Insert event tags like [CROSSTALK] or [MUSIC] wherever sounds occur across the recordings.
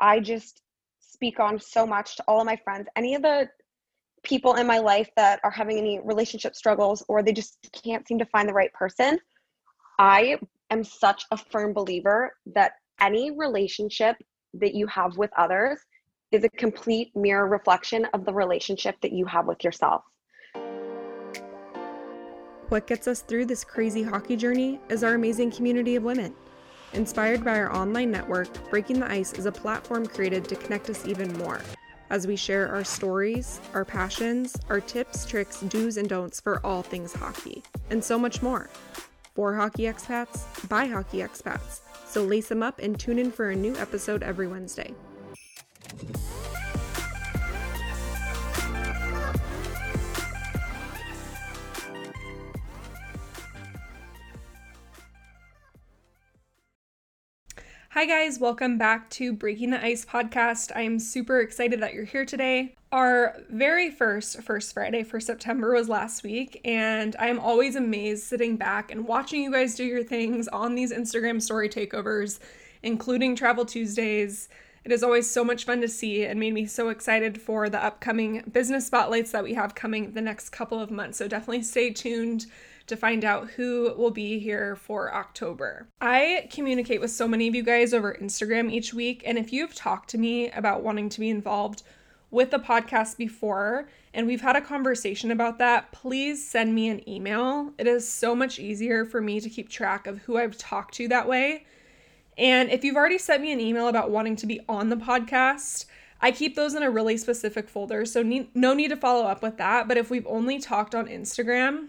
I just speak on so much to all of my friends. Any of the people in my life that are having any relationship struggles or they just can't seem to find the right person, I am such a firm believer that any relationship that you have with others is a complete mirror reflection of the relationship that you have with yourself. What gets us through this crazy hockey journey is our amazing community of women. Inspired by our online network, Breaking the Ice is a platform created to connect us even more as we share our stories, our passions, our tips, tricks, do's, and don'ts for all things hockey, and so much more. For hockey expats, by hockey expats. So lace them up and tune in for a new episode every Wednesday. Hi, guys, welcome back to Breaking the Ice podcast. I am super excited that you're here today. Our very first First Friday for September was last week, and I am always amazed sitting back and watching you guys do your things on these Instagram story takeovers, including Travel Tuesdays. It is always so much fun to see and made me so excited for the upcoming business spotlights that we have coming the next couple of months. So definitely stay tuned to find out who will be here for October. I communicate with so many of you guys over Instagram each week, and if you've talked to me about wanting to be involved with the podcast before and we've had a conversation about that, please send me an email. It is so much easier for me to keep track of who I've talked to that way. And if you've already sent me an email about wanting to be on the podcast, I keep those in a really specific folder, so no need to follow up with that. But if we've only talked on Instagram,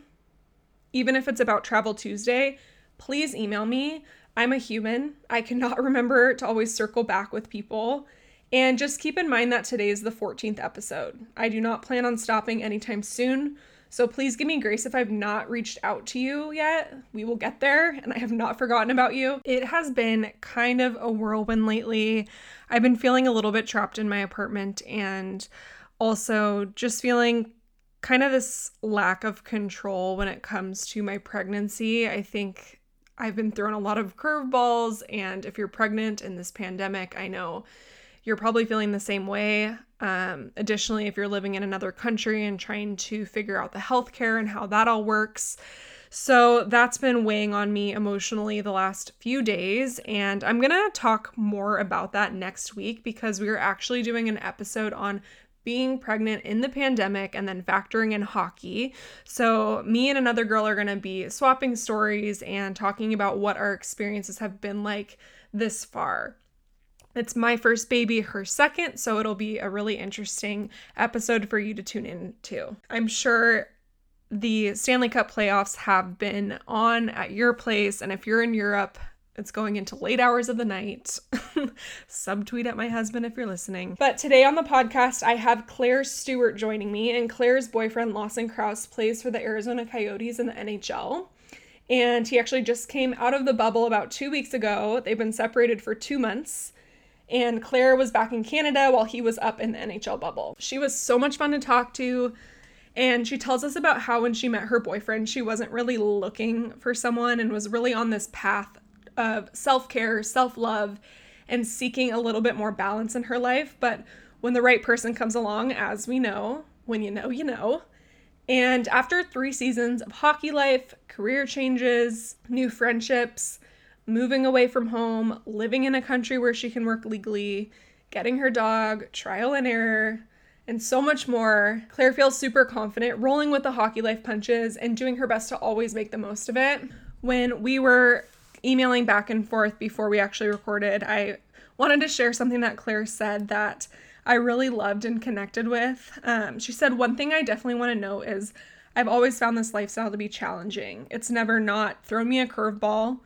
even if it's about Travel Tuesday, please email me. I'm a human. I cannot [LAUGHS] remember to always circle back with people. And just keep in mind that today is the 14th episode. I do not plan on stopping anytime soon. So please give me grace if I've not reached out to you yet. We will get there, and I have not forgotten about you. It has been kind of a whirlwind lately. I've been feeling a little bit trapped in my apartment and also just feeling kind of this lack of control when it comes to my pregnancy. I think I've been thrown a lot of curveballs, and if you're pregnant in this pandemic, I know you're probably feeling the same way. Um, additionally, if you're living in another country and trying to figure out the healthcare and how that all works. So that's been weighing on me emotionally the last few days. And I'm going to talk more about that next week because we are actually doing an episode on being pregnant in the pandemic and then factoring in hockey. So, me and another girl are going to be swapping stories and talking about what our experiences have been like this far. It's my first baby, her second, so it'll be a really interesting episode for you to tune in to. I'm sure the Stanley Cup playoffs have been on at your place, and if you're in Europe, it's going into late hours of the night. [LAUGHS] Subtweet at my husband if you're listening. But today on the podcast, I have Claire Stewart joining me, and Claire's boyfriend, Lawson Crouse, plays for the Arizona Coyotes in the NHL. And he actually just came out of the bubble about two weeks ago. They've been separated for two months. And Claire was back in Canada while he was up in the NHL bubble. She was so much fun to talk to. And she tells us about how when she met her boyfriend, she wasn't really looking for someone and was really on this path of self care, self love, and seeking a little bit more balance in her life. But when the right person comes along, as we know, when you know, you know. And after three seasons of hockey life, career changes, new friendships, moving away from home, living in a country where she can work legally, getting her dog, trial and error, and so much more, Claire feels super confident rolling with the hockey life punches and doing her best to always make the most of it. When we were emailing back and forth before we actually recorded, I wanted to share something that Claire said that I really loved and connected with. Um, she said, One thing I definitely want to know is I've always found this lifestyle to be challenging. It's never not thrown me a curveball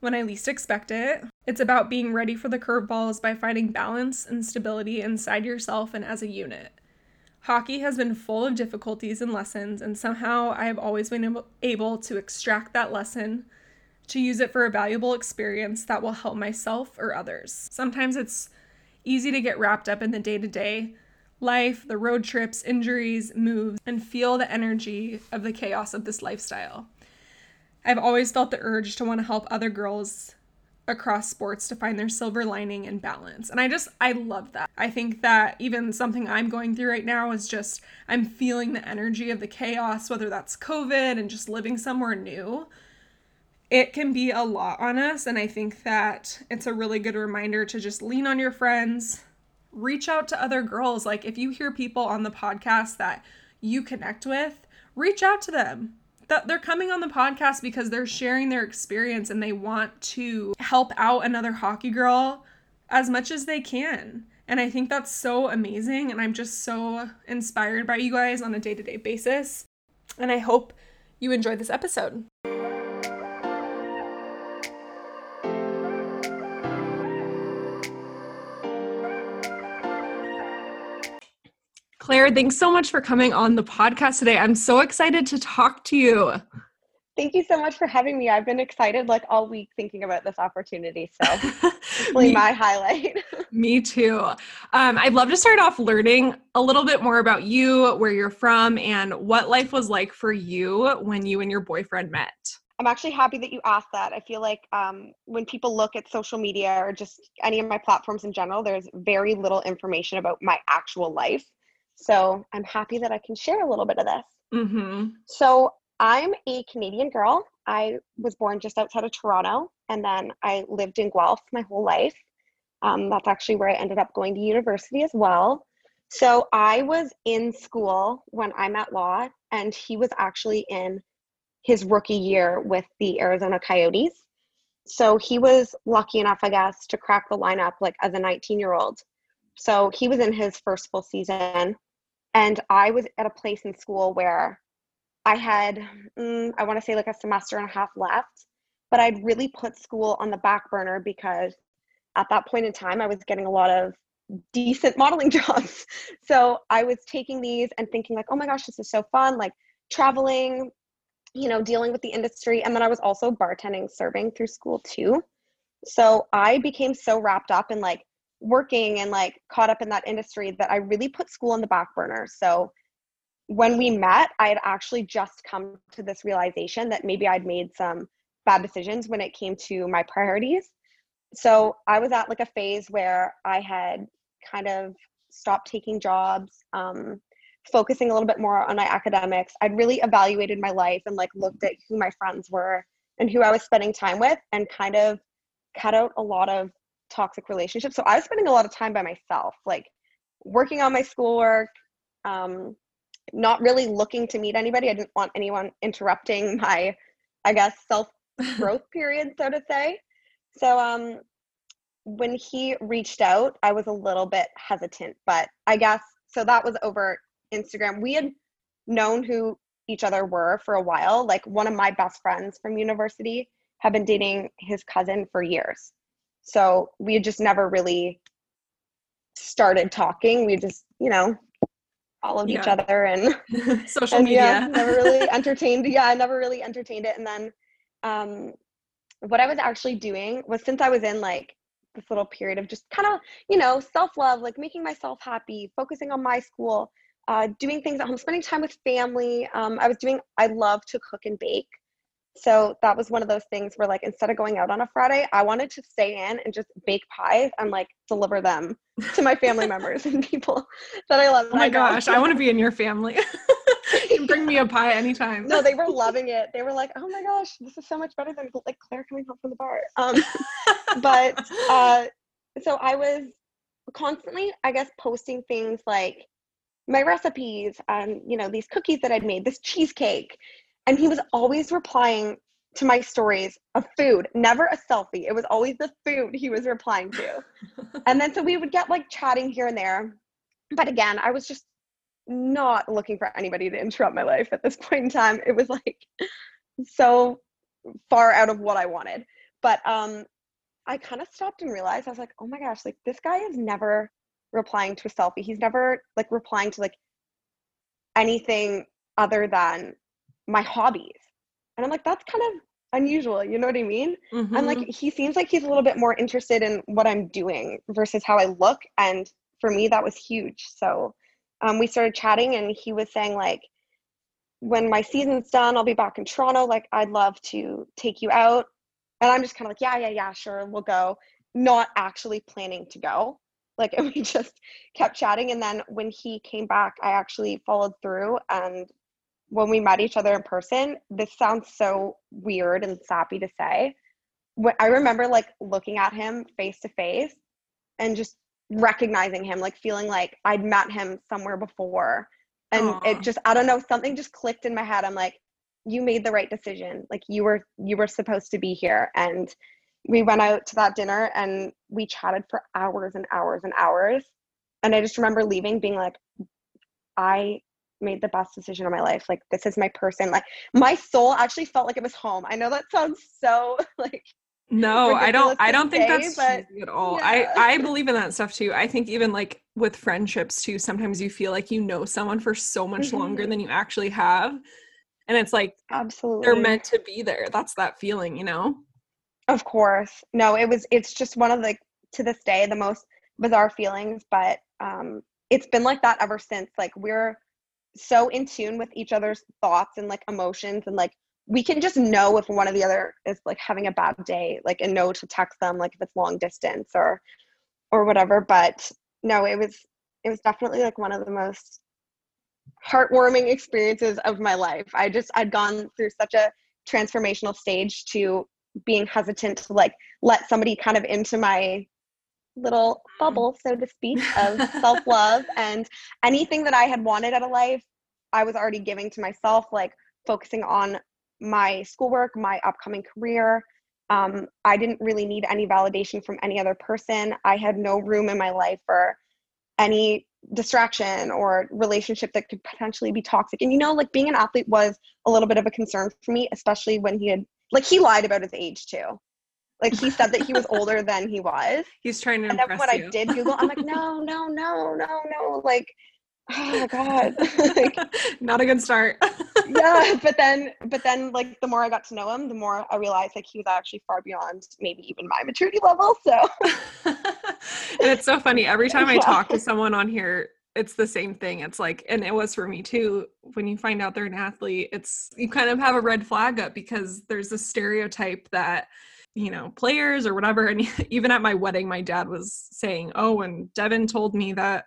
when I least expect it. It's about being ready for the curveballs by finding balance and stability inside yourself and as a unit. Hockey has been full of difficulties and lessons, and somehow I have always been able to extract that lesson to use it for a valuable experience that will help myself or others. Sometimes it's easy to get wrapped up in the day to day life, the road trips, injuries, moves, and feel the energy of the chaos of this lifestyle. I've always felt the urge to want to help other girls across sports to find their silver lining and balance. And I just, I love that. I think that even something I'm going through right now is just, I'm feeling the energy of the chaos, whether that's COVID and just living somewhere new. It can be a lot on us. And I think that it's a really good reminder to just lean on your friends, reach out to other girls. Like if you hear people on the podcast that you connect with, reach out to them that they're coming on the podcast because they're sharing their experience and they want to help out another hockey girl as much as they can. And I think that's so amazing. And I'm just so inspired by you guys on a day to day basis. And I hope you enjoy this episode. Claire, thanks so much for coming on the podcast today. I'm so excited to talk to you. Thank you so much for having me. I've been excited like all week thinking about this opportunity. So, [LAUGHS] really my highlight. [LAUGHS] me too. Um, I'd love to start off learning a little bit more about you, where you're from, and what life was like for you when you and your boyfriend met. I'm actually happy that you asked that. I feel like um, when people look at social media or just any of my platforms in general, there's very little information about my actual life. So I'm happy that I can share a little bit of this. Mm-hmm. So I'm a Canadian girl. I was born just outside of Toronto, and then I lived in Guelph my whole life. Um, that's actually where I ended up going to university as well. So I was in school when I met Law, and he was actually in his rookie year with the Arizona Coyotes. So he was lucky enough, I guess, to crack the lineup like as a 19 year old. So he was in his first full season. And I was at a place in school where I had, mm, I want to say like a semester and a half left, but I'd really put school on the back burner because at that point in time, I was getting a lot of decent modeling [LAUGHS] jobs. So I was taking these and thinking, like, oh my gosh, this is so fun, like traveling, you know, dealing with the industry. And then I was also bartending, serving through school too. So I became so wrapped up in like working and like caught up in that industry that I really put school in the back burner. So when we met, I had actually just come to this realization that maybe I'd made some bad decisions when it came to my priorities. So I was at like a phase where I had kind of stopped taking jobs, um, focusing a little bit more on my academics. I'd really evaluated my life and like looked at who my friends were and who I was spending time with and kind of cut out a lot of toxic relationships. So I was spending a lot of time by myself, like working on my schoolwork, um, not really looking to meet anybody. I didn't want anyone interrupting [LAUGHS] my, I guess, self growth [LAUGHS] period, so to say. So um, when he reached out, I was a little bit hesitant, but I guess so that was over Instagram. We had known who each other were for a while. Like one of my best friends from university had been dating his cousin for years. So we had just never really started talking. We just, you know, followed yeah. each other and [LAUGHS] social and, media. Yeah, never really [LAUGHS] entertained. Yeah, I never really entertained it. And then um, what I was actually doing was since I was in like this little period of just kind of, you know, self love, like making myself happy, focusing on my school, uh, doing things at home, spending time with family. Um, I was doing, I love to cook and bake. So that was one of those things where like instead of going out on a Friday, I wanted to stay in and just bake pies and like deliver them to my family [LAUGHS] members and people that I love. Oh my I gosh, I want to be in your family. [LAUGHS] you bring me a pie anytime. no, they were loving it. They were like, "Oh my gosh, this is so much better than like Claire coming home from the bar." Um, [LAUGHS] but uh, so I was constantly, I guess, posting things like my recipes and you know these cookies that I'd made, this cheesecake, and he was always replying to my stories of food, never a selfie. It was always the food he was replying to. [LAUGHS] and then so we would get like chatting here and there. But again, I was just not looking for anybody to interrupt my life at this [LAUGHS] point in time. It was like so far out of what I wanted. But um I kind of stopped and realized I was like, "Oh my gosh, like this guy is never replying to a selfie. He's never like replying to like anything other than my hobbies. And I'm like, that's kind of unusual. You know what I mean? Mm-hmm. I'm like, he seems like he's a little bit more interested in what I'm doing versus how I look. And for me, that was huge. So um, we started chatting, and he was saying, like, when my season's done, I'll be back in Toronto. Like, I'd love to take you out. And I'm just kind of like, yeah, yeah, yeah, sure, we'll go. Not actually planning to go. Like, and [LAUGHS] we just kept chatting. And then when he came back, I actually followed through. And when we met each other in person, this sounds so weird and sappy to say. I remember like looking at him face to face and just recognizing him, like feeling like I'd met him somewhere before. And Aww. it just, I don't know, something just clicked in my head. I'm like, you made the right decision. Like you were, you were supposed to be here. And we went out to that dinner and we chatted for hours and hours and hours. And I just remember leaving being like, I made the best decision of my life. Like this is my person. Like my soul actually felt like it was home. I know that sounds so [LAUGHS] like no, I don't I don't think that's but, at all. Yeah. I I believe in that stuff too. I think even like with friendships too, sometimes you feel like you know someone for so much mm-hmm. longer than you actually have. And it's like absolutely they're meant to be there. That's that feeling, you know? Of course. No, it was it's just one of the to this day the most bizarre feelings, but um it's been like that ever since. Like we're so in tune with each other's thoughts and like emotions and like we can just know if one of the other is like having a bad day like and know to text them like if it's long distance or or whatever. But no it was it was definitely like one of the most heartwarming experiences of my life. I just i'd gone through such a transformational stage to being hesitant to like let somebody kind of into my little mm. bubble so to speak of [LAUGHS] self-love and anything that i had wanted out of life i was already giving to myself like focusing on my schoolwork, my upcoming career. Um, I didn't really need any validation from any other person. I had no room in my life for any distraction or relationship that could potentially be toxic. And you know, like being an athlete was a little bit of a concern for me, especially when he had like he lied about his age too. Like he said that he was older than he was. [LAUGHS] He's trying to. And then when you. I did Google, I'm like, no, no, no, no, no. Like oh my god [LAUGHS] like, not a good start [LAUGHS] yeah but then but then like the more i got to know him the more i realized like he was actually far beyond maybe even my maturity level so and it's so funny every time i yeah. talk to someone on here it's the same thing it's like and it was for me too when you find out they're an athlete it's you kind of have a red flag up because there's a stereotype that you know players or whatever and [LAUGHS] even at my wedding my dad was saying oh and devin told me that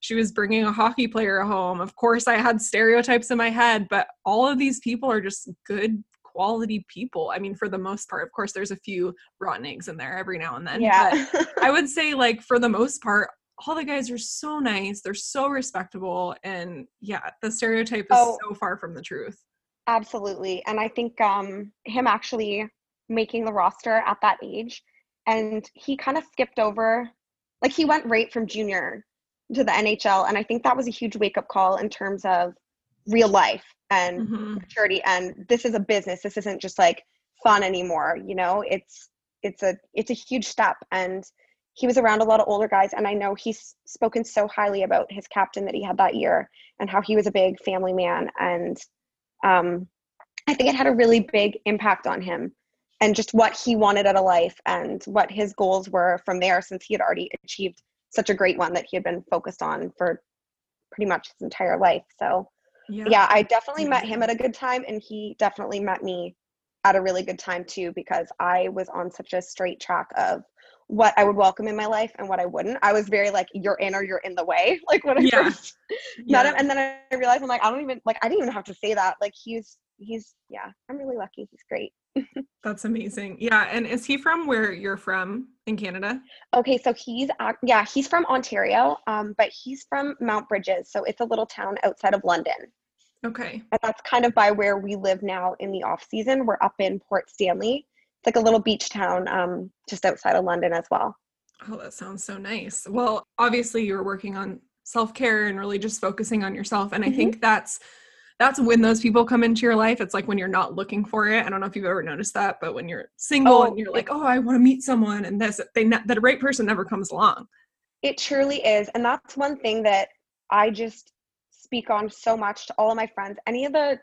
she was bringing a hockey player home. Of course, I had stereotypes in my head, but all of these people are just good quality people. I mean, for the most part, of course, there's a few rotten eggs in there every now and then. Yeah. But [LAUGHS] I would say, like, for the most part, all the guys are so nice. They're so respectable. And yeah, the stereotype is oh, so far from the truth. Absolutely. And I think um, him actually making the roster at that age, and he kind of skipped over, like, he went right from junior to the NHL. And I think that was a huge wake up call in terms of real life and mm-hmm. maturity. And this is a business. This isn't just like fun anymore. You know, it's it's a it's a huge step. And he was around a lot of older guys, and I know he's spoken so highly about his captain that he had that year and how he was a big family man. And um, I think it had a really big impact on him and just what he wanted out of life and what his goals were from there since he had already achieved such a great one that he had been focused on for pretty much his entire life. So yeah, yeah I definitely met him at a good time and he definitely met me at a really good time too because I was on such a straight track of what I would welcome in my life and what I wouldn't. I was very like, you're in or you're in the way. [LAUGHS] Like when I yeah. first yeah. [LAUGHS] met him. And then I realized I'm like, I don't even like I didn't even have to say that. Like he's he's yeah, I'm really lucky. He's great. That's amazing. Yeah, and is he from where you're from in Canada? Okay, so he's uh, yeah, he's from Ontario, um, but he's from Mount Brydges. so it's a little town outside of London. Okay. And that's kind of by where we live now in the off season. We're up in Port Stanley. It's like a little beach town um, just outside of London as well. Oh, that sounds so nice. Well, obviously you're working on self-care and really just focusing on yourself and mm-hmm. I think that's that's when those people come into your life. It's like when you're not looking for it. I don't know if you've ever noticed that, but when you're single oh, and you're like, oh, I want to meet someone, and this, they ne- that right person never comes along. It truly is, and that's one thing that I just speak on so much to all of my friends. Any of the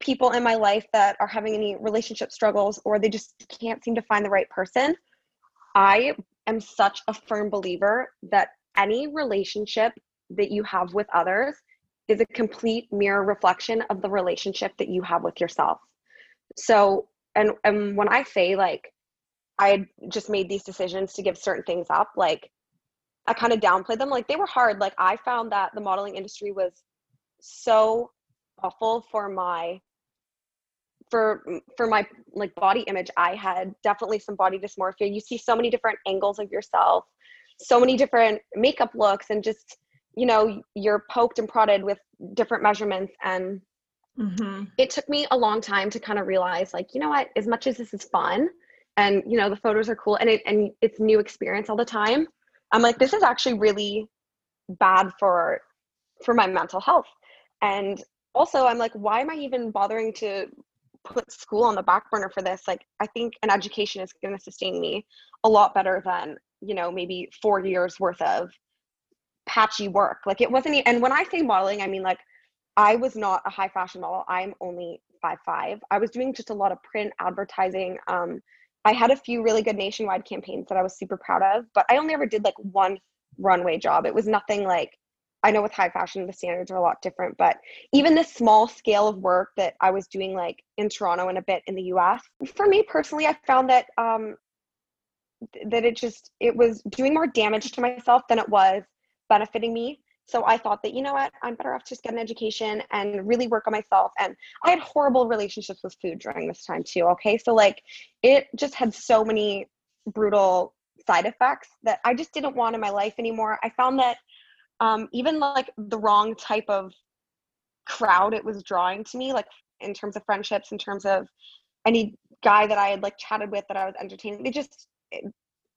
people in my life that are having any relationship struggles or they just can't seem to find the right person, I am such a firm believer that any relationship that you have with others is a complete mirror reflection of the relationship that you have with yourself. So, and and when I say like I just made these decisions to give certain things up. Like I kind of downplayed them. Like they were hard. Like I found that the modeling industry was so awful for my for for my like body image i had definitely some body dysmorphia you see so many different angles of yourself so many different makeup looks and just you know you're poked and prodded with different measurements and mm-hmm. it took me a long time to kind of realize like you know what as much as this is fun and you know the photos are cool and it and it's new experience all the time i'm like this is actually really bad for for my mental health and also i'm like why am i even bothering to put school on the back burner for this like i think an education is going to sustain me a lot better than you know maybe four years worth of patchy work. Like it wasn't and when i say modeling i mean like i was not a high fashion model. I'm only five five. I was doing just a lot of print advertising um, i had a few really good nationwide campaigns that i was super proud of but i only ever did like one runway job. It was nothing like I know with high fashion the standards are a lot different, but even the small scale of work that I was doing like in Toronto and a bit in the US, for me personally, I found that um that it just it was doing more damage to myself than it was benefiting me. So I thought that, you know what, I'm better off just get an education and really work on myself. And I had horrible relationships with food during this time too. Okay. So like it just had so many brutal side effects that I just didn't want in my life anymore. I found that um, even like the wrong type of crowd it was drawing to me, like in terms of friendships, in terms of any guy that I had like chatted with that I was entertaining. They just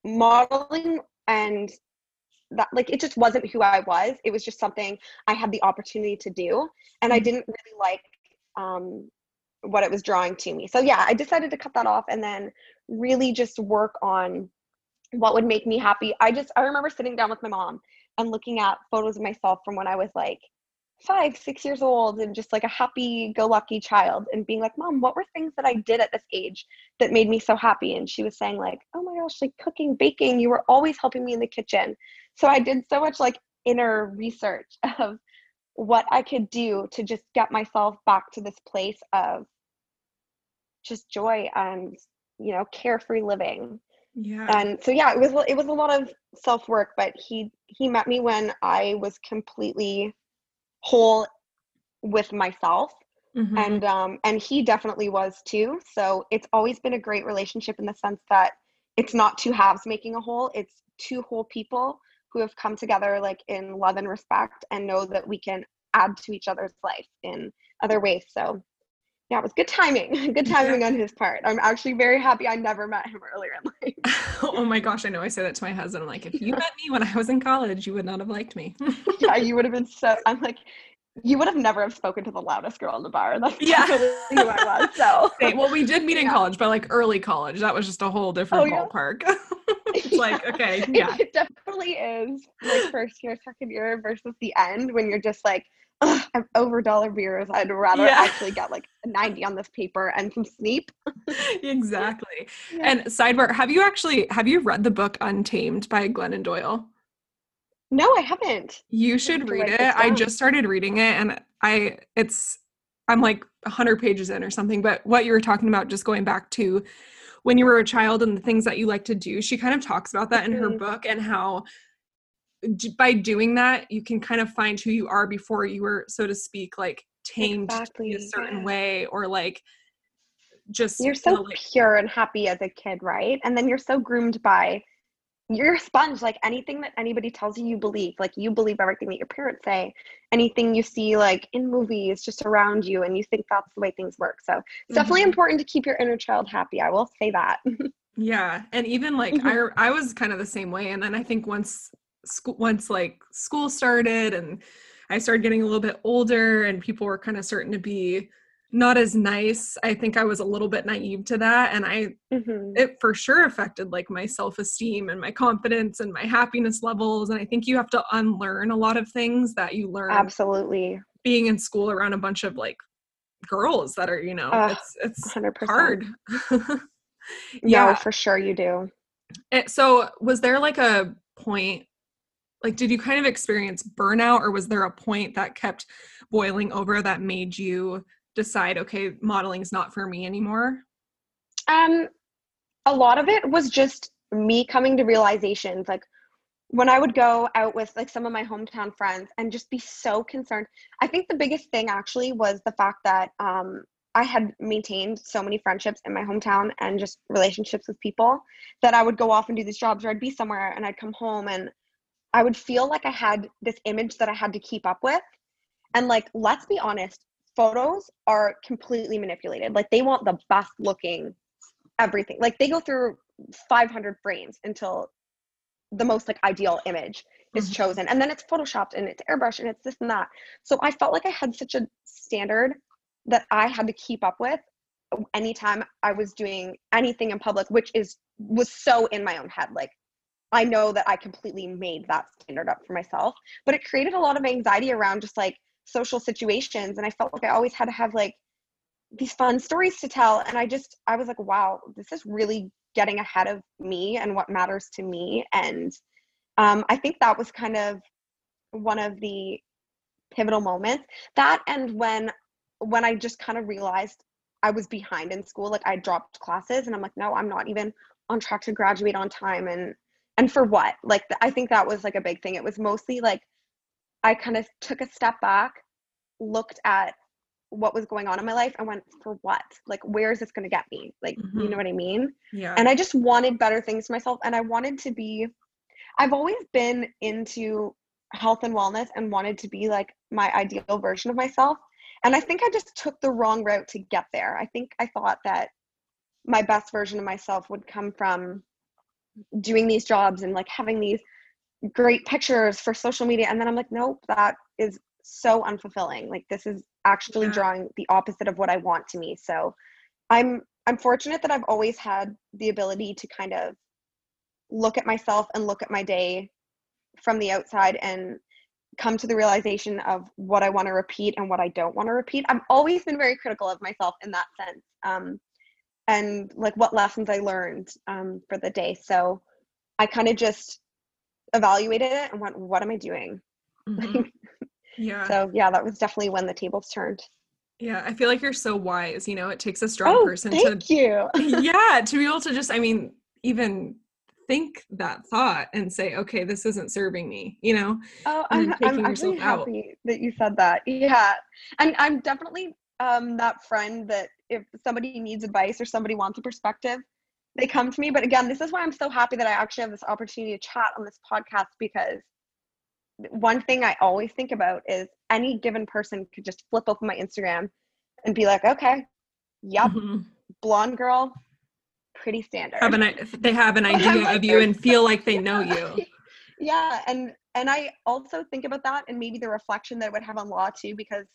modeling and that like it just wasn't who I was. It was just something I had the opportunity to do, and I mm-hmm. didn't really like um, what it was drawing to me. So yeah, I decided to cut that off and then really just work on what would make me happy. I just I remember sitting down with my mom and looking at photos of myself from when I was like five, six years old and just like a happy go lucky child and being like, Mom, what were things that I did at this age that made me so happy? And she was saying, like, oh my gosh, like cooking, baking, you were always helping me in the kitchen. So I did so much like inner research [LAUGHS] of what I could do to just get myself back to this place of just joy and, you know, carefree living yeah and so yeah it was it was a lot of self work but he he met me when i was completely whole with myself. Mm-hmm. and um and he definitely was too. So it's always been a great relationship in the sense that it's not two halves making a whole. It's two whole people who have come together like in love and respect and know that we can add to each other's life in other ways. So yeah, it was good timing. [LAUGHS] Good timing on his part. I'm actually very happy I never met him earlier in life. [LAUGHS] oh my gosh, I know I say that to my husband. I'm like, if you met me when I was in college, you would not have liked me. [LAUGHS] yeah, you would have been so I'm like, you would have never have spoken to the loudest girl in the bar. That's yeah. who I was. So well, we did meet in yeah. college, but like early college. That was just a whole different oh, yeah. ballpark. it's yeah. like, okay, yeah. It definitely is like first year, second year versus the end when you're just like I'm over dollar beers. I'd rather yeah. actually get like a 90 on this paper and some sleep. [LAUGHS] exactly. Yeah. And sidebar, have you actually have you read the book Untamed by Glennon Doyle? No, I haven't. You should read it. I just started reading it and I it's I'm like 100 pages in or something, but what you were talking about just going back to when you were a child and the things that you like to do, she kind of talks about that in her mm-hmm. book and how by doing that you can kind of find who you are before you were so to speak like tamed exactly. a certain yeah. way or like just you're so you know, like, pure and happy as a kid right and then you're so groomed by you're a sponge like anything that anybody tells you you believe like you believe everything that your parents say anything you see like in movies just around you and you think that's the way things work so it's mm-hmm. definitely important to keep your inner child happy i will say that [LAUGHS] yeah and even like mm-hmm. i i was kind of the same way and then i think once school once like school started and I started getting a little bit older and people were kind of starting to be not as nice. I think I was a little bit naive to that and I mm-hmm. it for sure affected like my self-esteem and my confidence and my happiness levels and I think you have to unlearn a lot of things that you learn Absolutely. being in school around a bunch of like girls that are, you know, uh, it's it's 100%. hard. [LAUGHS] yeah, for sure you do. It, so was there like a point like did you kind of experience burnout or was there a point that kept boiling over that made you decide okay modeling is not for me anymore um a lot of it was just me coming to realizations like when I would go out with like some of my hometown friends and just be so concerned. I think the biggest thing actually was the fact that um, I had maintained so many friendships in my hometown and just relationships with people that I would go off and do these jobs or I'd be somewhere and I'd come home and I would feel like I had this image that I had to keep up with. And like, let's be honest, photos are completely manipulated. Like they want the best looking everything. Like they go through 500 frames until the most like ideal image is mm-hmm. chosen and then it's photoshopped and it's airbrushed and it's this and that so i felt like i had such a standard that i had to keep up with anytime i was doing anything in public which is was so in my own head like i know that i completely made that standard up for myself but it created a lot of anxiety around just like social situations and i felt like i always had to have like these fun stories to tell and i just i was like wow this is really getting ahead of me and what matters to me and um, i think that was kind of one of the pivotal moments. That and when when i just kind of realized i was behind in school like i dropped classes and i'm like no i'm not even on track to graduate on time and and for what? Like i think that was like a big thing. It was mostly like i kind of took a step back looked at what was going on in my life and went for what? Like where is this going to get me? Like mm-hmm. you know what i mean? Yeah. And i just wanted better things for myself and i wanted to be i've always been into health and wellness and wanted to be like my ideal version of myself and i think i just took the wrong route to get there. I think i thought that my best version of myself would come from doing these jobs and like having these great pictures for social media and then i'm like nope that is so unfulfilling like this is actually yeah. drawing the opposite of what I want to me. So I'm I'm fortunate that I've always had the ability to kind of look at myself and look at my day from the outside and come to the realization of what I want to repeat and what I don't want to repeat. I've always been very critical of myself in that sense. Um, and like what lessons I learned um, for the day. So I kind of just evaluated it and went, what am I doing? Mm-hmm. [LAUGHS] Yeah. So yeah, that was definitely when the tables turned. Yeah, I feel like you're so wise. You know, it takes a strong oh, person thank to you. [LAUGHS] yeah, to be able to just, I mean, even think that thought and say, okay, this isn't serving me, you know? Oh, I'm, I'm actually happy out. that you said that. Yeah. And I'm definitely um, that friend that if somebody needs advice or somebody wants a perspective, they come to me. But again, this is why I'm so happy that I actually have this opportunity to chat on this podcast because one thing I always think about is any given person could just flip open my Instagram and be like, okay, yep, mm-hmm. blonde girl, pretty standard. Have an, [LAUGHS] they have an idea like, of you and feel like they know you. [LAUGHS] yeah, and and I also think about that and maybe the reflection that it would have on Law too, because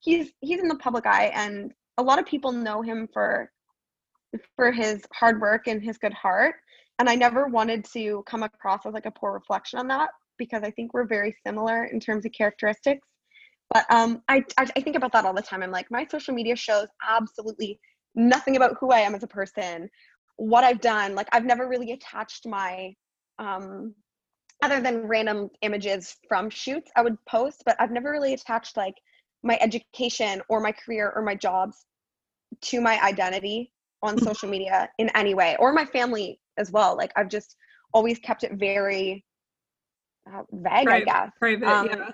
he's he's in the public eye and a lot of people know him for for his hard work and his good heart. And I never wanted to come across as like a poor reflection on that because I think we're very similar in terms of characteristics. But um, I, I think about that all the time. I'm like, my social media shows absolutely nothing about who I am as a person, what I've done. Like, I've never really attached my, um, other than random images from shoots I would post, but I've never really attached like my education or my career or my jobs to my identity on mm. social media in any way or my family as well. Like, I've just always kept it very uh, vague, private, I guess. Private, um, yeah.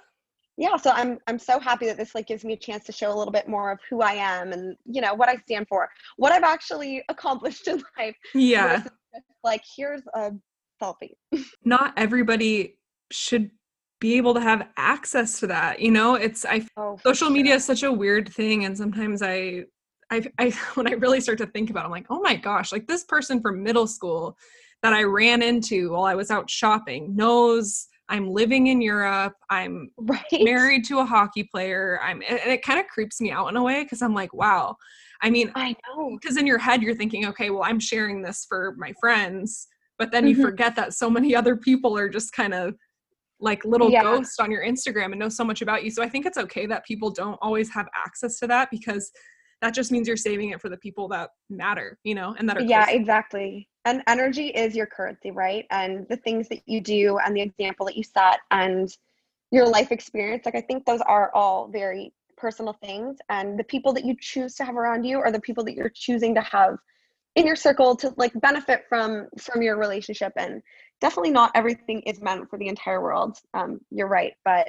Yeah, so I'm I'm so happy that this like gives me a chance to show a little bit more of who I am and you know what I stand for, what I've actually [LAUGHS] accomplished in life. Yeah. Like here's a selfie. [LAUGHS] Not everybody should be able to have access to that. You know, it's I oh, social sure. media is such a weird thing, and sometimes I I, [LAUGHS] I when I really start to think about it, I'm like, oh my gosh, like this person from middle school that I ran into while I was out shopping knows I'm living in Europe. I'm [LAUGHS] right. married to a hockey player. I'm and it kind of creeps me out in a way because I'm like, wow. I mean, I know. Because in your head you're thinking, okay, well, I'm sharing this for my friends, but then mm-hmm. you forget that so many [LAUGHS] other people are just kind of like little yeah. ghosts on your Instagram and know so much about you. So I think it's okay that people don't always have access to that because that just means you're saving it for the people that matter, you know, and that are Yeah, exactly and energy is your currency right and the things that you do and the example that you set and your life experience like i think those are all very personal things and the people that you choose to have around you are the people that you're choosing to have in your circle to like benefit from from your relationship and definitely not everything is meant for the entire world um you're right but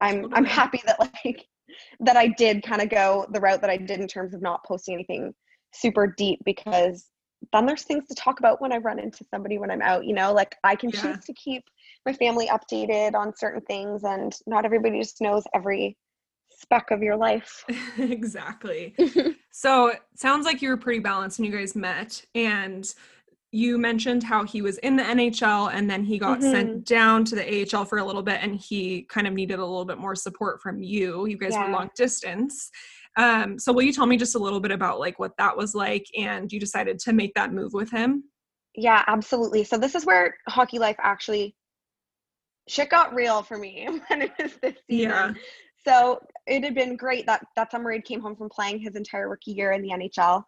i'm i'm happy that like [LAUGHS] that i did kind of go the route that i did in terms of not posting anything super deep because then there's things to talk about when i run into somebody when i'm out you know like i can yeah. choose to keep my family updated on certain things and not everybody just knows every speck of your life. [LAUGHS] exactly. [LAUGHS] so sounds like you were pretty balanced when you guys met. And you mentioned how he was in the NHL and then he got mm-hmm. sent down to the AHL for a little bit and he kind of needed a little bit more support from you. You guys yeah. were long distance. Um, so will you tell me just a little bit about like what that was like and you decided to make that move with him? Yeah, absolutely. So this is where hockey life actually shit got real for me [LAUGHS] when it was this season. Yeah. So it had been great that that summer he came home from playing his entire rookie year in the NHL.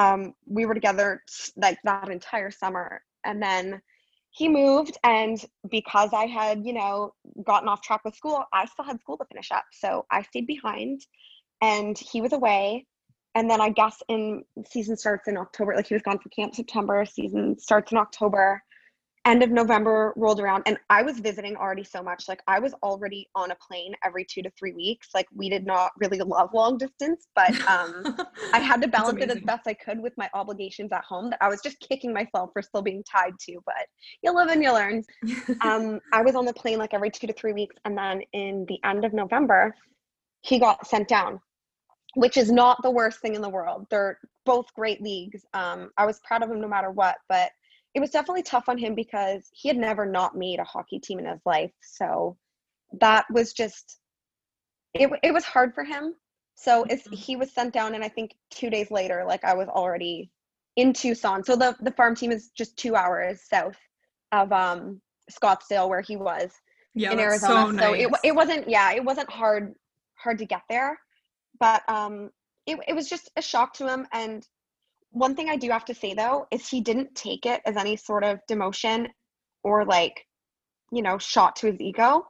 Um, we were together like that entire summer, and then he moved, and because I had you know gotten off track with school, I still had school to finish up, so I stayed behind, and he was away. And then I guess in season starts in October, like he was gone for camp September, season starts in October end of November rolled around and I was visiting already so much. Like I was already on a plane every two to three weeks. Like we did not really love long distance, but um, [LAUGHS] I had to balance it as best I could with my obligations at home that I was just kicking myself for still being tied to, but you live and you learn. [LAUGHS] um, I was on the plane like every two to three weeks. And then in the end of November, he got sent down, which is not the worst thing in the world. They're both great leagues. Um, I was proud of him no matter what, but it was definitely tough on him because he had never not made a hockey team in his life. So that was just it it was hard for him. So mm-hmm. he was sent down and I think 2 days later like I was already in Tucson. So the the farm team is just 2 hours south of um Scottsdale where he was yeah, in Arizona. So, nice. so it it wasn't yeah, it wasn't hard hard to get there. But um it, it was just a shock to him and one thing I do have to say though is he didn't take it as any sort of demotion or like, you know, shot to his ego.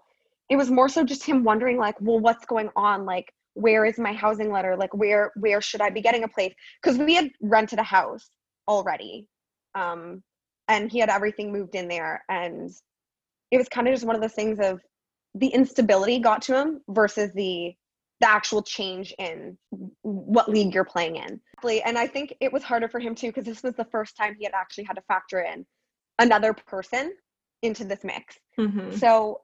It was more so just him wondering like, well, what's going on? Like, where is my housing letter? Like, where where should I be getting a place? Because we had rented a house already, um, and he had everything moved in there, and it was kind of just one of those things of the instability got to him versus the the actual change in what league you're playing in. And I think it was harder for him too because this was the first time he had actually had to factor in another person into this mix. Mm-hmm. So,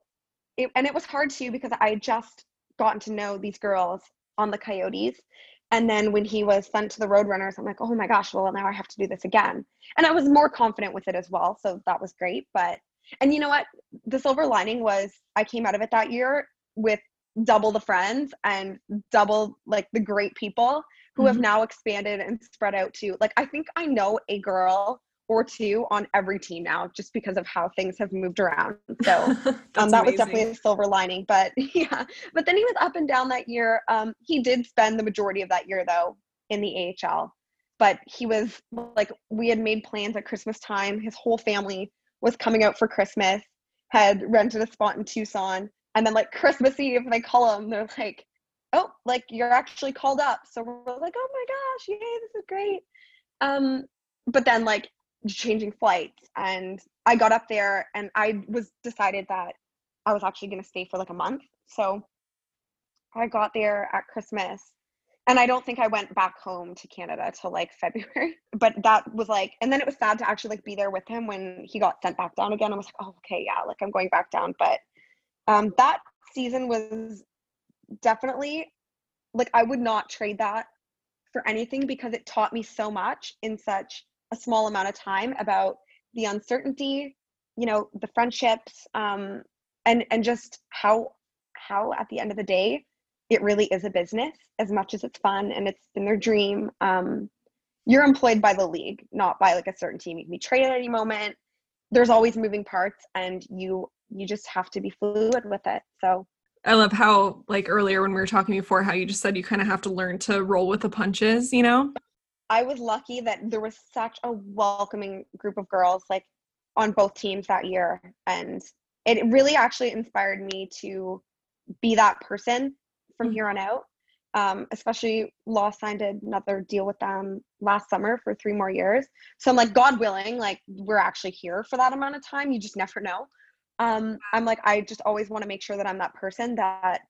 it, and it was hard too because I had just gotten to know these girls on the Coyotes. And then when he was sent to the Roadrunners, I'm like, oh my gosh, well, now I have to do this again. And I was more confident with it as well. So that was great. But, and you know what? The silver lining was I came out of it that year with double the friends and double like the great people who mm-hmm. have now expanded and spread out to like I think I know a girl or two on every team now just because of how things have moved around. So [LAUGHS] um, that amazing. was definitely a silver lining. But [LAUGHS] yeah, but then he was up and down that year. Um, he did spend the majority of that year though in the AHL. But he was like, we had made plans at Christmas time. His whole family was coming out for Christmas, had rented a spot in Tucson and then like Christmas Eve, they call them. They're like, "Oh, like you're actually called up." So we're like, "Oh my gosh, yay, this is great." Um, but then like changing flights, and I got up there, and I was decided that I was actually going to stay for like a month. So I got there at Christmas, and I don't think I went back home to Canada till like [LAUGHS] February. But that was like, and then it was sad to actually like be there with him when he got sent back down again. I was like, oh, okay, yeah, like I'm going back down, but um, that season was definitely like I would not trade that for anything because it taught me so much in such a small amount of time about the uncertainty, you know, the friendships, um, and and just how how at the end of the day it really is a business as much as it's fun and it's in their dream. Um, you're employed by the league, not by like a certain team. You can be traded at any moment. There's always moving parts, and you you just have to be fluid with it. So I love how like earlier when we were talking before how you just said you kind of have to learn to roll with the punches, you know? I was lucky that there was such a welcoming group of girls like on both teams that year and it really actually inspired me to be that person from mm-hmm. here on out Um, especially Law signed another deal with them last summer for three more years. So I'm like, God willing, like we're actually here for that amount of time. You just never know. Um, I'm like, I just always want to make sure that I'm that person that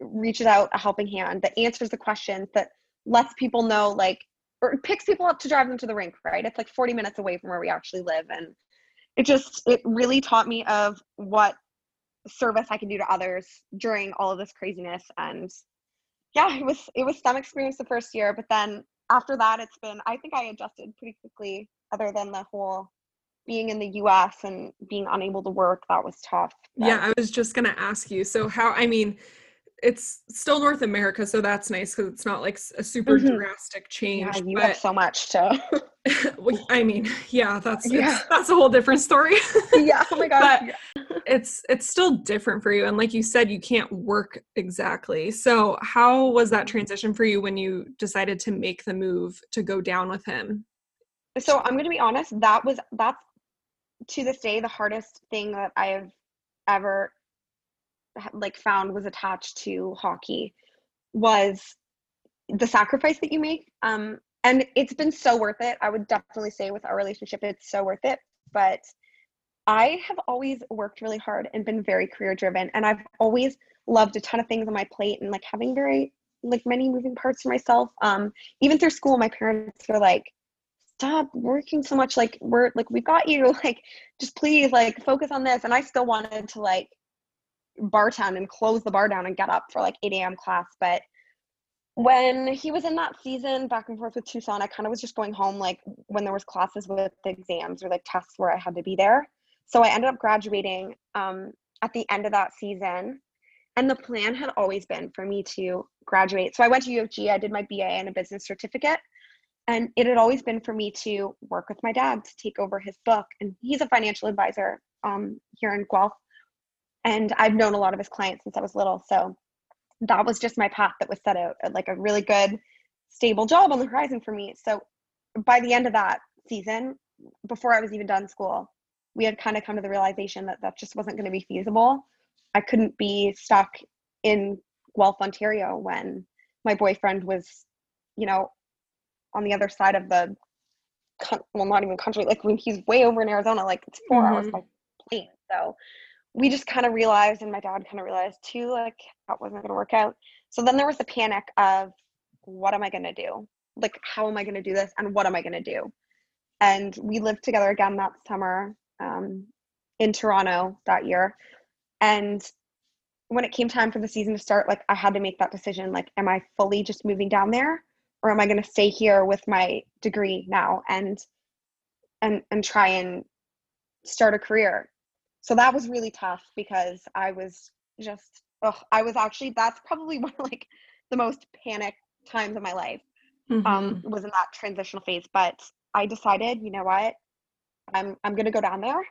reaches out a helping hand, that answers the questions, that lets people know, like, or picks people up to drive them to the rink, right? It's like 40 minutes away from where we actually live. And it just, it really taught me of what service I can do to others during all of this craziness. And yeah, it was, it was some experience the first year, but then after that, it's been, I think I adjusted pretty quickly, other than the whole being in the US and being unable to work, that was tough. But. Yeah, I was just going to ask you. So, how, I mean, it's still North America, so that's nice because it's not like a super mm-hmm. drastic change. Yeah, you but, have so much to. [LAUGHS] I mean, yeah, that's [LAUGHS] yeah. that's a whole different story. [LAUGHS] yeah, oh my god. Yeah. it's it's still different for you, and like you said, you can't work exactly. So, how was that transition for you when you decided to make the move to go down with him? So, I'm going to be honest. That was that's to this day the hardest thing that I have ever like found was attached to hockey was the sacrifice that you make um and it's been so worth it. I would definitely say with our relationship it's so worth it but i have always worked really hard and been very career driven and i've always loved a ton of things on my plate and like having very like many moving parts for myself. Um even through school my parents were like stop working so much like we're like we've got you [LAUGHS] like just please like focus on this and i still wanted to like bartend and close the bar down and get up for like 8 a.m. class. But when he was in that season back and forth with Tucson, I kind of was just going home like when there was classes with exams or like tests where I had to be there. So I ended up graduating um, at the end of that season. And the plan had always been for me to graduate. So I went to U of G, I did my BA and a business certificate. And it had always been for me to work with my dad to take over his book. And he's a financial advisor um, here in Guelph and I've known a lot of his clients since I was little. So that was just my path that was set out like a really good, stable job on the horizon for me. So by the end of that season, before I was even done school, we had kind of come to the realization that that just wasn't going to be feasible. I couldn't be stuck in Guelph, Ontario when my boyfriend was, you know, on the other side of the, well, not even country, like when he's way over in Arizona, like it's 4 mm-hmm. hours by plane. So we just kind of realized, and my dad kind of realized too, like that wasn't going to work out. So then there was the panic of, what am I going to do? Like, how am I going to do this? And what am I going to do? And we lived together again that summer um, in Toronto that year. And when it came time for the season to start, like, I had to make that decision. Like, am I fully just moving down there? Or am I going to stay here with my degree now and and and try and start a career? So that was really tough because I was just oh I was actually that's probably [LAUGHS] one of like the most panic times of my life um, mm-hmm. um was in that transitional phase. But I decided you know what? I'm I'm gonna go down there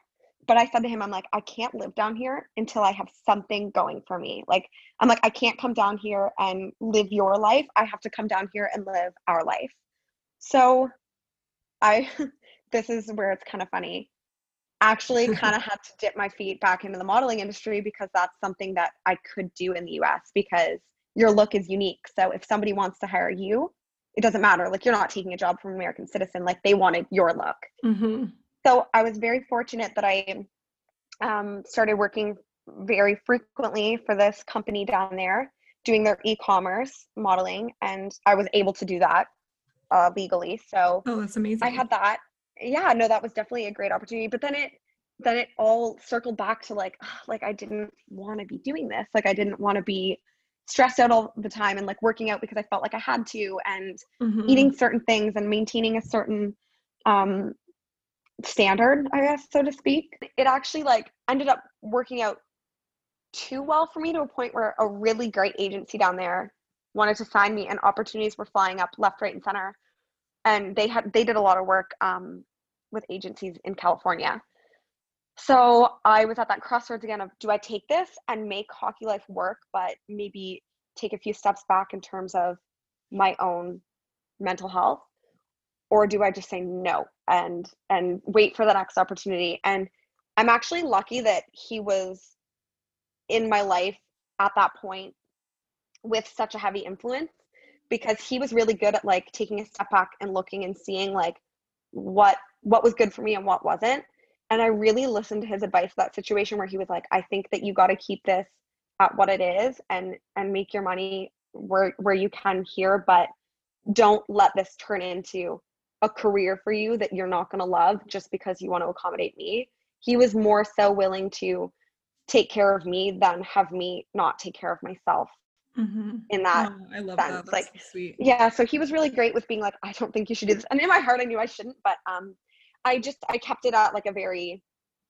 but I said to him I'm like I can't live down here until I have something going for me like I'm like I can't come down here and live your life I have to come down here and live our life so I [LAUGHS] this is where it's kind of funny actually [LAUGHS] kind of had to dip my feet back into the modeling industry because that's something that I could do in the US because your look is unique. So if somebody wants to hire you, it doesn't matter. Like you're not taking a job from an American citizen. Like they wanted your look. Mm-hmm. So I was very fortunate that I um, started working very frequently for this company down there, doing their e-commerce modeling, and I was able to do that uh, legally. So oh, that's amazing. I had that, yeah no that was definitely a great opportunity but then it then it all circled back to like like i didn't want to be doing this like i didn't want to be stressed out all the time and like working out because i felt like i had to and mm-hmm. eating certain things and maintaining a certain um standard i guess so to speak. It actually like ended up working out too well for me to a point where a really great agency down there wanted to sign me and opportunities were flying up left right and center. And they had they did a lot of work um, with agencies in California. So I was at that crossroads again of do I take this and make hockey life work, but maybe take a few steps back in terms of my own mental health, or do I just say no and and wait for the next opportunity? And I'm actually lucky that he was in my life at that point with such a heavy influence because he was really good at like taking a step back and looking and seeing like what what was good for me and what wasn't and i really listened to his advice that situation where he was like i think that you got to keep this at what it is and and make your money where where you can here but don't let this turn into a career for you that you're not going to love just because you want to accommodate me he was more so willing to take care of me than have me not take care of myself mm-hmm. in that oh, I love sense. That. Like so sweet. Yeah, so he was really great with being like, I don't think you should do this. And in my heart I knew I shouldn't, but um I just I kept it at like a very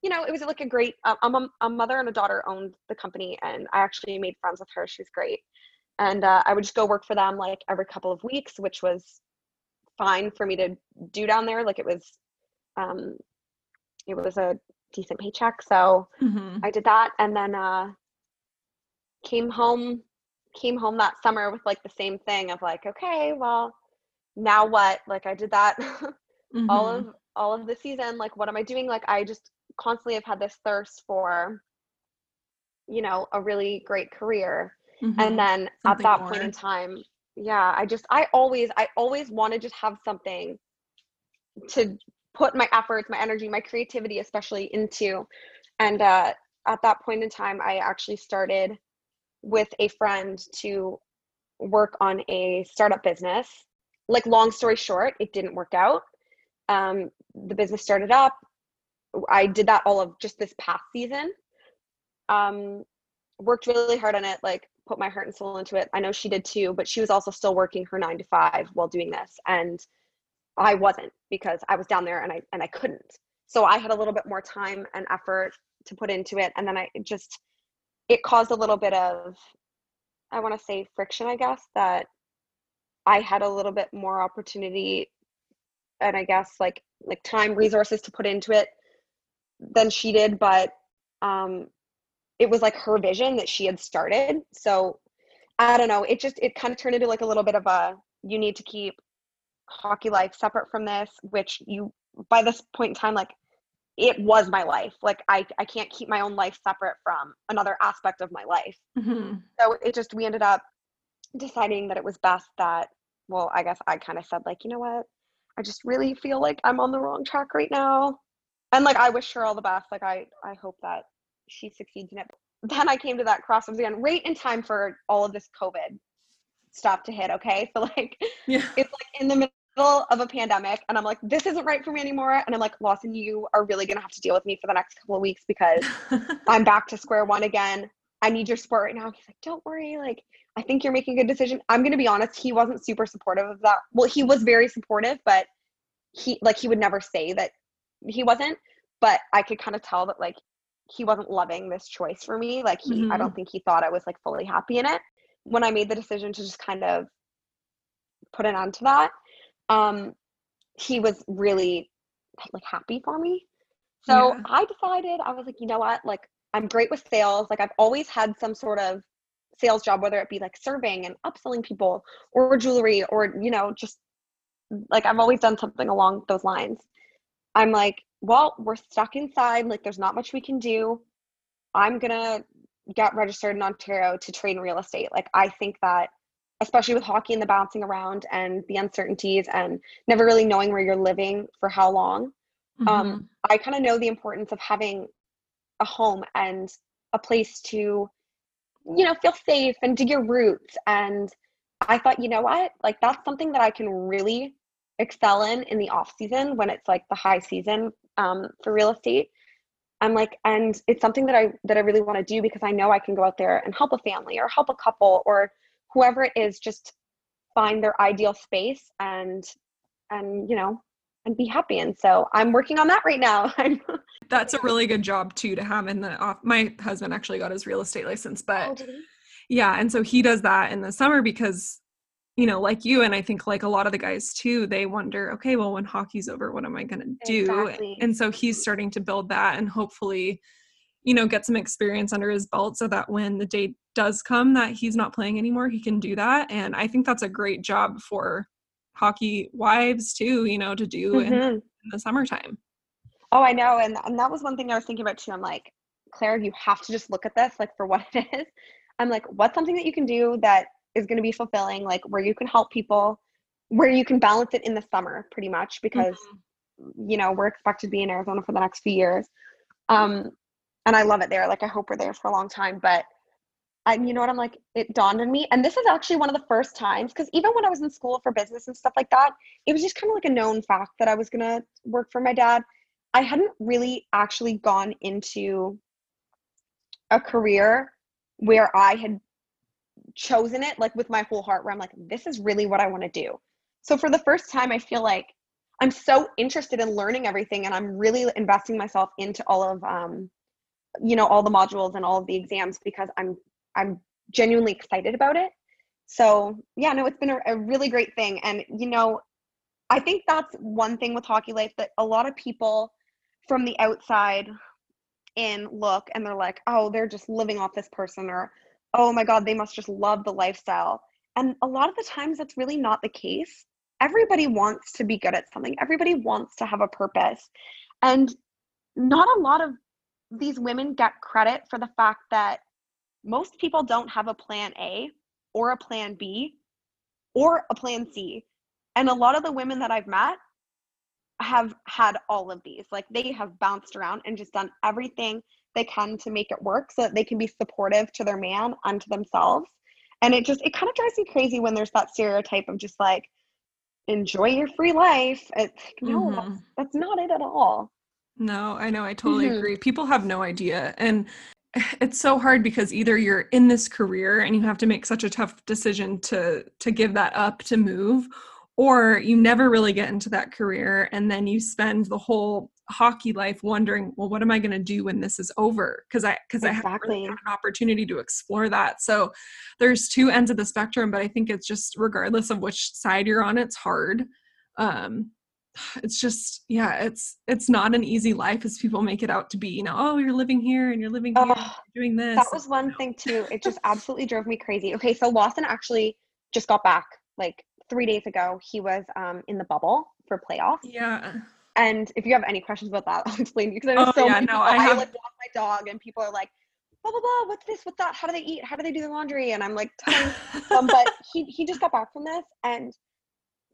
you know, it was like a great um, a, a mother and a daughter owned the company and I actually made friends with her. She was great. And uh, I would just go work for them like every couple of weeks, which was fine for me to do down there. Like it was um it was a decent paycheck. So mm-hmm. I did that and then uh came home came home that summer with like the same thing of like, okay, well, now what? Like I did that [LAUGHS] mm-hmm. all of all of the season. Like what am I doing? Like I just constantly have had this thirst for, you know, a really great career. Mm-hmm. And then something at that more. point in time, yeah, I just I always I always want to just have something to put my efforts, my energy, my creativity especially into. And uh at that point in time I actually started with a friend to work on a startup business. Like, long story short, it didn't work out. Um, the business started up. I did that all of just this past season. Um, worked really hard on it, like, put my heart and soul into it. I know she did too, but she was also still working her nine to five while doing this. And I wasn't because I was down there and I and I couldn't. So I had a little bit more time and effort to put into it. And then I just it caused a little bit of i want to say friction i guess that i had a little bit more opportunity and i guess like like time resources to put into it than she did but um it was like her vision that she had started so i don't know it just it kind of turned into like a little bit of a you need to keep hockey life separate from this which you by this point in time like it was my life. Like I, I can't keep my own life separate from another aspect of my life. Mm-hmm. So it just, we ended up deciding that it was best that, well, I guess I kind of said like, you know what? I just really feel like I'm on the wrong track right now. And like, I wish her all the best. Like, I, I hope that she succeeds in it. Then I came to that crossroads again, right in time for all of this COVID stuff to hit. Okay. [LAUGHS] So like, yeah. it's like in the middle of a pandemic and I'm like, this isn't right for me anymore. And I'm like, Lawson, you are really gonna have to deal with me for the next couple of weeks because [LAUGHS] I'm back to square one again. I need your support right now. He's like, don't worry, like I think you're making a good decision. I'm gonna be honest, he wasn't super supportive of that. Well, he was very supportive, but he like he would never say that he wasn't. But I could kind of tell that like he wasn't loving this choice for me. Like he mm-hmm. I don't think he thought I was like fully happy in it. When I made the decision to just kind of put an end to that, um, he was really like happy for me. So yeah. I decided I was like, you know what? Like I'm great with sales. Like I've always had some sort of sales job, whether it be like serving and upselling people or jewelry or, you know, just like I've always done something along those lines. I'm like, well, we're stuck inside. Like there's not much we can do. I'm going to get registered in Ontario to trade in real estate. Like I think that especially with hockey and the bouncing around and the uncertainties and never really knowing where you're living for how long. Um, mm-hmm. Um, I kind of know the importance of having a home and a place to, you know, feel safe and dig your roots. And I thought, you know what, like that's something that I can really excel in in the off season when it's like the high season um, for real estate. I'm like, and it's something that I that I really want to do because I know I can go out there and help a family or help a couple or whoever it is just find their ideal space and and you know and be happy and so i'm working on that right now [LAUGHS] that's a really good job too to have in the off my husband actually got his real estate license but oh, yeah and so he does that in the summer because you know like you and i think like a lot of the guys too they wonder okay well when hockey's over what am i going to do exactly. and so he's starting to build that and hopefully you know get some experience under his belt so that when the day does come that he's not playing anymore he can do that and i think that's a great job for hockey wives too you know to do mm-hmm. in, in, the summertime oh i know and, and that was one thing i was thinking about too i'm like claire you have to just look at this like for what [LAUGHS] it is i'm like what's something that you can do that is going to be fulfilling, like where you can help people, where you can balance it in the summer pretty much because mm-hmm. you know, we're expected to be in Arizona for the next few years. Um and I love it there. Like I hope we're there for a long time, but and you know what I'm like it dawned on me and this is actually one of the first times cuz even when I was in school for business and stuff like that, it was just kind of like a known fact that I was going to work for my dad. I hadn't really actually gone into a career where I had chosen it like with my whole heart where I'm like this is really what I want to do. So for the first time I feel like I'm so interested in learning everything and I'm really investing myself into all of um you know all the modules and all of the exams because I'm I'm genuinely excited about it. So yeah, no, it's been a, a really great thing. And you know, I think that's one thing with hockey life that a lot of people from the outside in look and they're like, oh, they're just living off this person, or oh my God, they must just love the lifestyle. And a lot of the times that's really not the case. Everybody wants to be good at something, everybody wants to have a purpose. And not a lot of these women get credit for the fact that most people don't have a plan A or a plan B or a plan C. And a lot of the women that I've met have had all of these. Like they have bounced around and just done everything they can to make it work so that they can be supportive to their man and to themselves. And it just it kind of drives me crazy when there's that stereotype of just like enjoy your free life. It's like, no, mm-hmm. that's, that's not it at all. No, I know. I totally mm-hmm. agree. People have no idea. And [LAUGHS] it's so hard because either you're in this career and you have to make such a tough decision to to give that up to move or you never really get into that career and then you spend the whole hockey life wondering well what am i going to do when this is over? Because i because exactly. i haven't really had an opportunity to explore that. So there's two ends of the spectrum but i think it's just regardless of which side you're on it's hard. Um it's just yeah it's it's not an easy life as people make it out to be you know oh you're living here and you're living here oh, you're doing this. That was one thing too it just [LAUGHS] absolutely drove me crazy. Okay so lawson actually just got back like three days ago, he was um, in the bubble for playoffs. Yeah. And if you have any questions about that, [LAUGHS] I'll explain to you because I know oh, so yeah, many no, people. I, have... I like walk my dog, and people are like, blah blah blah. What's this? What's that? How do they eat? How do they do their laundry? And I'm like, [LAUGHS] um, but he he just got back from this, and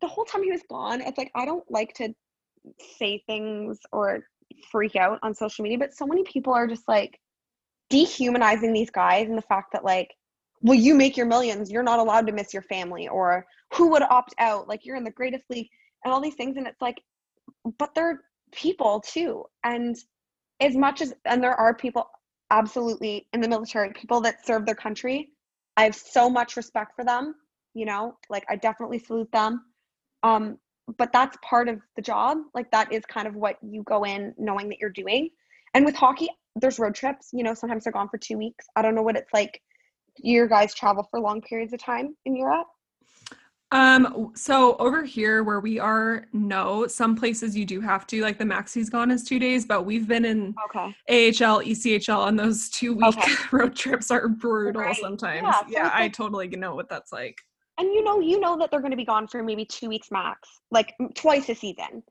the whole time he was gone, it's like I don't like to say things or freak out on social media, but so many people are just like dehumanizing these guys and the fact that like well you make your millions you're not allowed to miss your family or who would opt out like you're in the greatest league and all these things and it's like but they're people too. And as much as and there are people absolutely in the military people that serve their country i have so much respect for them you know like i definitely salute them. Um but that's part of the job. Like that is kind of what you go in knowing that you're doing. And with hockey there's road trips you know sometimes they're gone for two weeks. I don't know what it's like your guys travel for long periods of time in europe um, so over here where we are, no. Some places you do have to, like the Maxi's gone is two days, but we've been in okay. AHL, ECHL, and those two week okay. [LAUGHS] road trips are brutal right. sometimes. Yeah, so I like, totally know what that's like. And you know, you know that they're going to be gone for maybe two weeks max, like twice a season.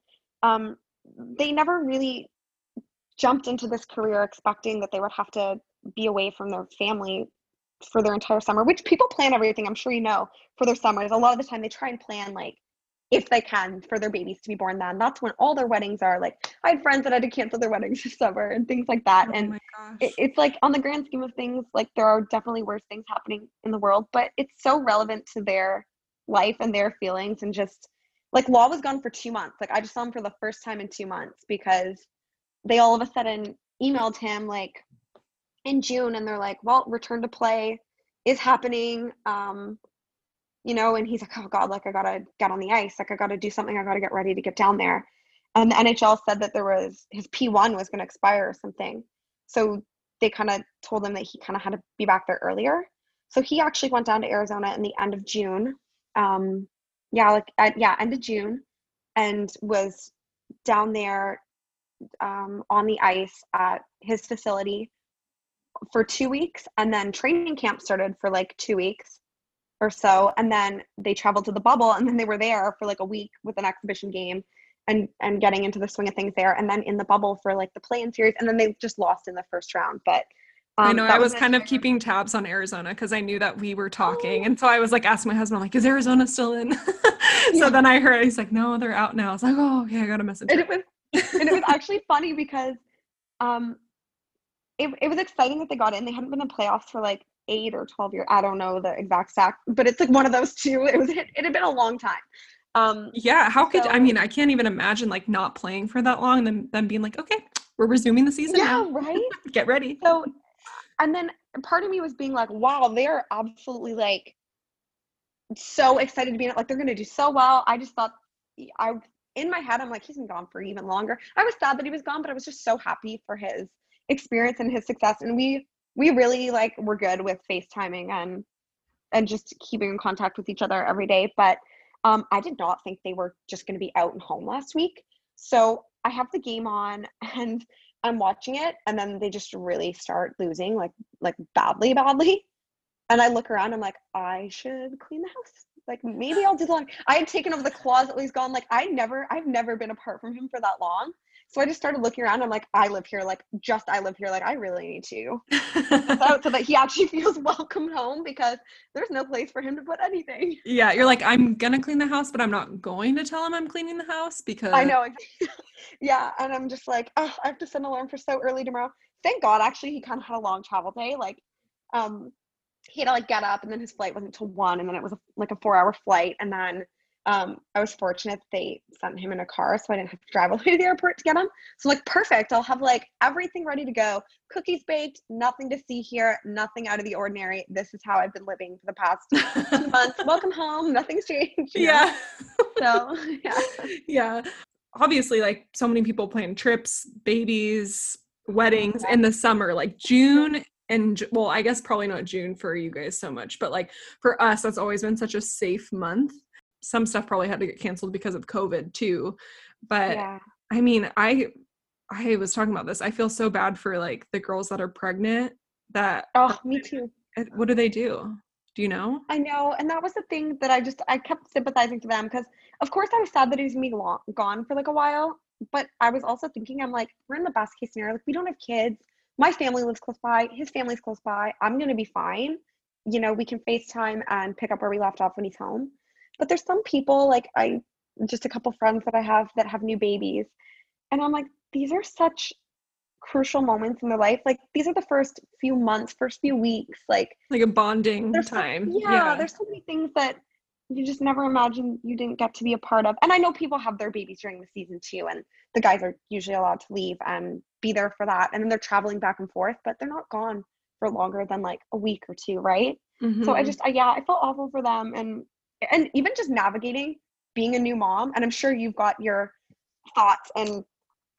Um, they never really jumped into this career expecting that they would have to be away from their family for their entire summer, which people plan everything, I'm sure you know, for their summers. A lot of the time they try and plan like if they can for their babies to be born then. That's when all their weddings are. Like I had friends that had to cancel their weddings [LAUGHS] this summer and things like that. Oh and it, it's like on the grand scheme of things, like there are definitely worse things happening in the world, but it's so relevant to their life and their feelings and just like law was gone for two months. Like I just saw him for the first time in two months because they all of a sudden emailed him like in June and they're like, well, return to play is happening. Um, you know, and he's like, oh God, like I gotta get on the ice. Like I gotta do something. I gotta get ready to get down there. And the NHL said that there was his P1 was gonna expire or something. So they kind of told him that he kind of had to be back there earlier. So he actually went down to Arizona in the end of June. Um, yeah, like yeah, end of June, and was down there um, on the ice at his facility for two weeks and then training camp started for like two weeks or so and then they traveled to the bubble and then they were there for like a week with an exhibition game and and getting into the swing of things there and then in the bubble for like the play-in series and then they just lost in the first round but Um, I know I was, was kind of keeping tabs on Arizona because I knew that we were talking. Oh. And so I was like asking my husband, like, is Arizona still in? [LAUGHS] so yeah. then I heard he's like, no, they're out now. I was like, oh, okay, I got a message. And it was, [LAUGHS] and it was actually funny because um, it, it was exciting that they got in. They hadn't been in the playoffs for like eight or 12 years. I don't know the exact stack, but it's like one of those two. It was, it, it had been a long time. Um, yeah. How could, so, I mean, I can't even imagine like not playing for that long and then, then being like, okay, we're resuming the season. Yeah. Now. Right. [LAUGHS] Get ready. So and then part of me was being like, wow, they're absolutely like so excited to be in it. Like they're gonna do so well. I just thought I in my head, I'm like, he's been gone for even longer. I was sad that he was gone, but I was just so happy for his experience and his success. And we we really like were good with FaceTiming and and just keeping in contact with each other every day. But um, I did not think they were just gonna be out and home last week. So I have the game on [LAUGHS] and I'm watching it and then they just really start losing like like badly, badly. And I look around, I'm like, I should clean the house. Like maybe I'll do the laundry. I had taken over the closet he's gone. Like I never, I've never been apart from him for that long. So I just started looking around. I'm like, I live here. Like just I live here. Like I really need to, [LAUGHS] so, so that he actually [LAUGHS] feels welcome home because there's no place for him to put anything. Yeah, you're like, I'm gonna clean the house, but I'm not going to tell him I'm cleaning the house because I know. [LAUGHS] yeah, and I'm just like, oh, I have to send an alarm for so early tomorrow. Thank God, actually, he kind of had a long travel day. Like, um, he had to like get up, and then his flight wasn't until one, and then it was a, like a four hour flight, and then um, I was fortunate they sent him in a car, so I didn't have to drive all the way to the airport to get him. So like perfect. I'll have like everything ready to go. Cookies baked, nothing to see here, nothing out of the ordinary. This is how I've been living for the past two [LAUGHS] months. Welcome home. Nothing's changed. Yeah. So [LAUGHS] yeah. Yeah. Obviously, like so many people plan trips, babies, weddings in the summer, like June and well, I guess probably not June for you guys so much, but like for us, that's always been such a safe month some stuff probably had to get canceled because of COVID too. But yeah. I mean, I I was talking about this. I feel so bad for like the girls that are pregnant that Oh, me too. What do they do? Do you know? I know, and that was the thing that I just I kept sympathizing to them because of course I was sad that he was gonna be long, gone for like a while, but I was also thinking I'm like we're in the best case scenario. Like we don't have kids. My family lives close by. His family's close by. I'm gonna be fine. You know, we can FaceTime and pick up where we left off when he's home. But there's some people like I just a couple friends that I have that have new babies. And I'm like, these are such crucial moments in their life. Like these are the first few months, first few weeks, like like a bonding time. So, yeah, yeah, there's so many things that you just never imagine you didn't get to be a part of. And I know people have their babies during the season too, and the guys are usually allowed to leave and be there for that. And then they're traveling back and forth, but they're not gone for longer than like a week or two, right? Mm-hmm. So I mm-hmm. just, I, yeah, I felt awful for them. And and even just navigating being a new mom and i'm sure you've got your thoughts and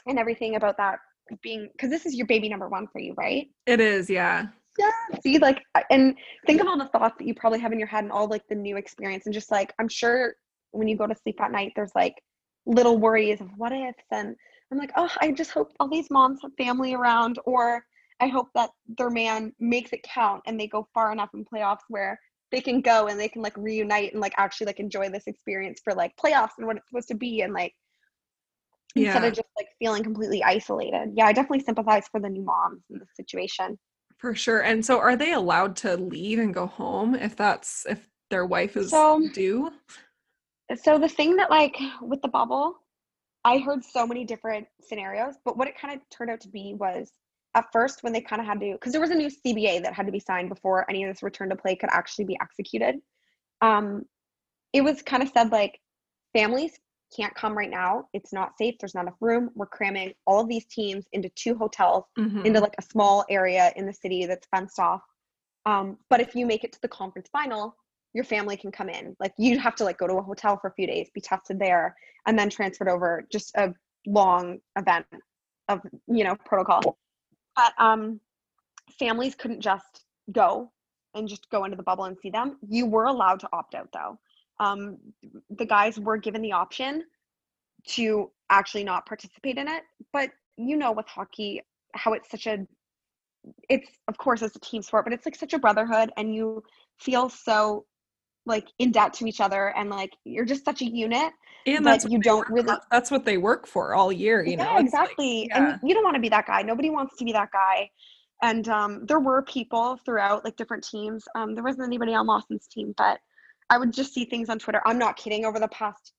and everything about that being because this is your baby number one for you right? It is yeah. Yeah see like and think of all the thoughts that you probably have in your head and all like the new experience and just like i'm sure when you go to sleep at night there's like little worries of what ifs and i'm like oh i just hope all these moms have family around or i hope that their man makes it count and they go far enough in playoffs where they can go and they can like reunite and like actually like enjoy this experience for like playoffs and what it's supposed to be and like yeah. instead of just like feeling completely isolated. Yeah, I definitely sympathize for the new moms in this situation. For sure. And so are they allowed to leave and go home if that's if their wife is so, due? So the thing that like with the bubble, I heard so many different scenarios, but what it kind of turned out to be was at first when they kind of had to because there was a new cba that had to be signed before any of this return to play could actually be executed. Um it was kind of said like families can't come right now. It's not safe. There's not enough room. We're cramming all of these teams into two hotels mm-hmm. into like a small area in the city that's fenced off. Um, but if you make it to the conference final your family can come in. Like you'd have to like go to a hotel for a few days be tested there and then transferred over. Just a long event of you know protocol but um, families couldn't just go and just go into the bubble and see them. You were allowed to opt out though. Um, the guys were given the option to actually not participate in it. But you know, with hockey, how it's such a it's of course it's a team sport, but it's like such a brotherhood and you feel so like in debt to each other and like you're just such a unit and that's you don't really that's what they work for all year you yeah, know exactly like, yeah. and you don't want to be that guy nobody wants to be that guy and um, there were people throughout like different teams. Um, there wasn't anybody on Lawson's team, but I would just see things on Twitter. I'm not kidding. Over the past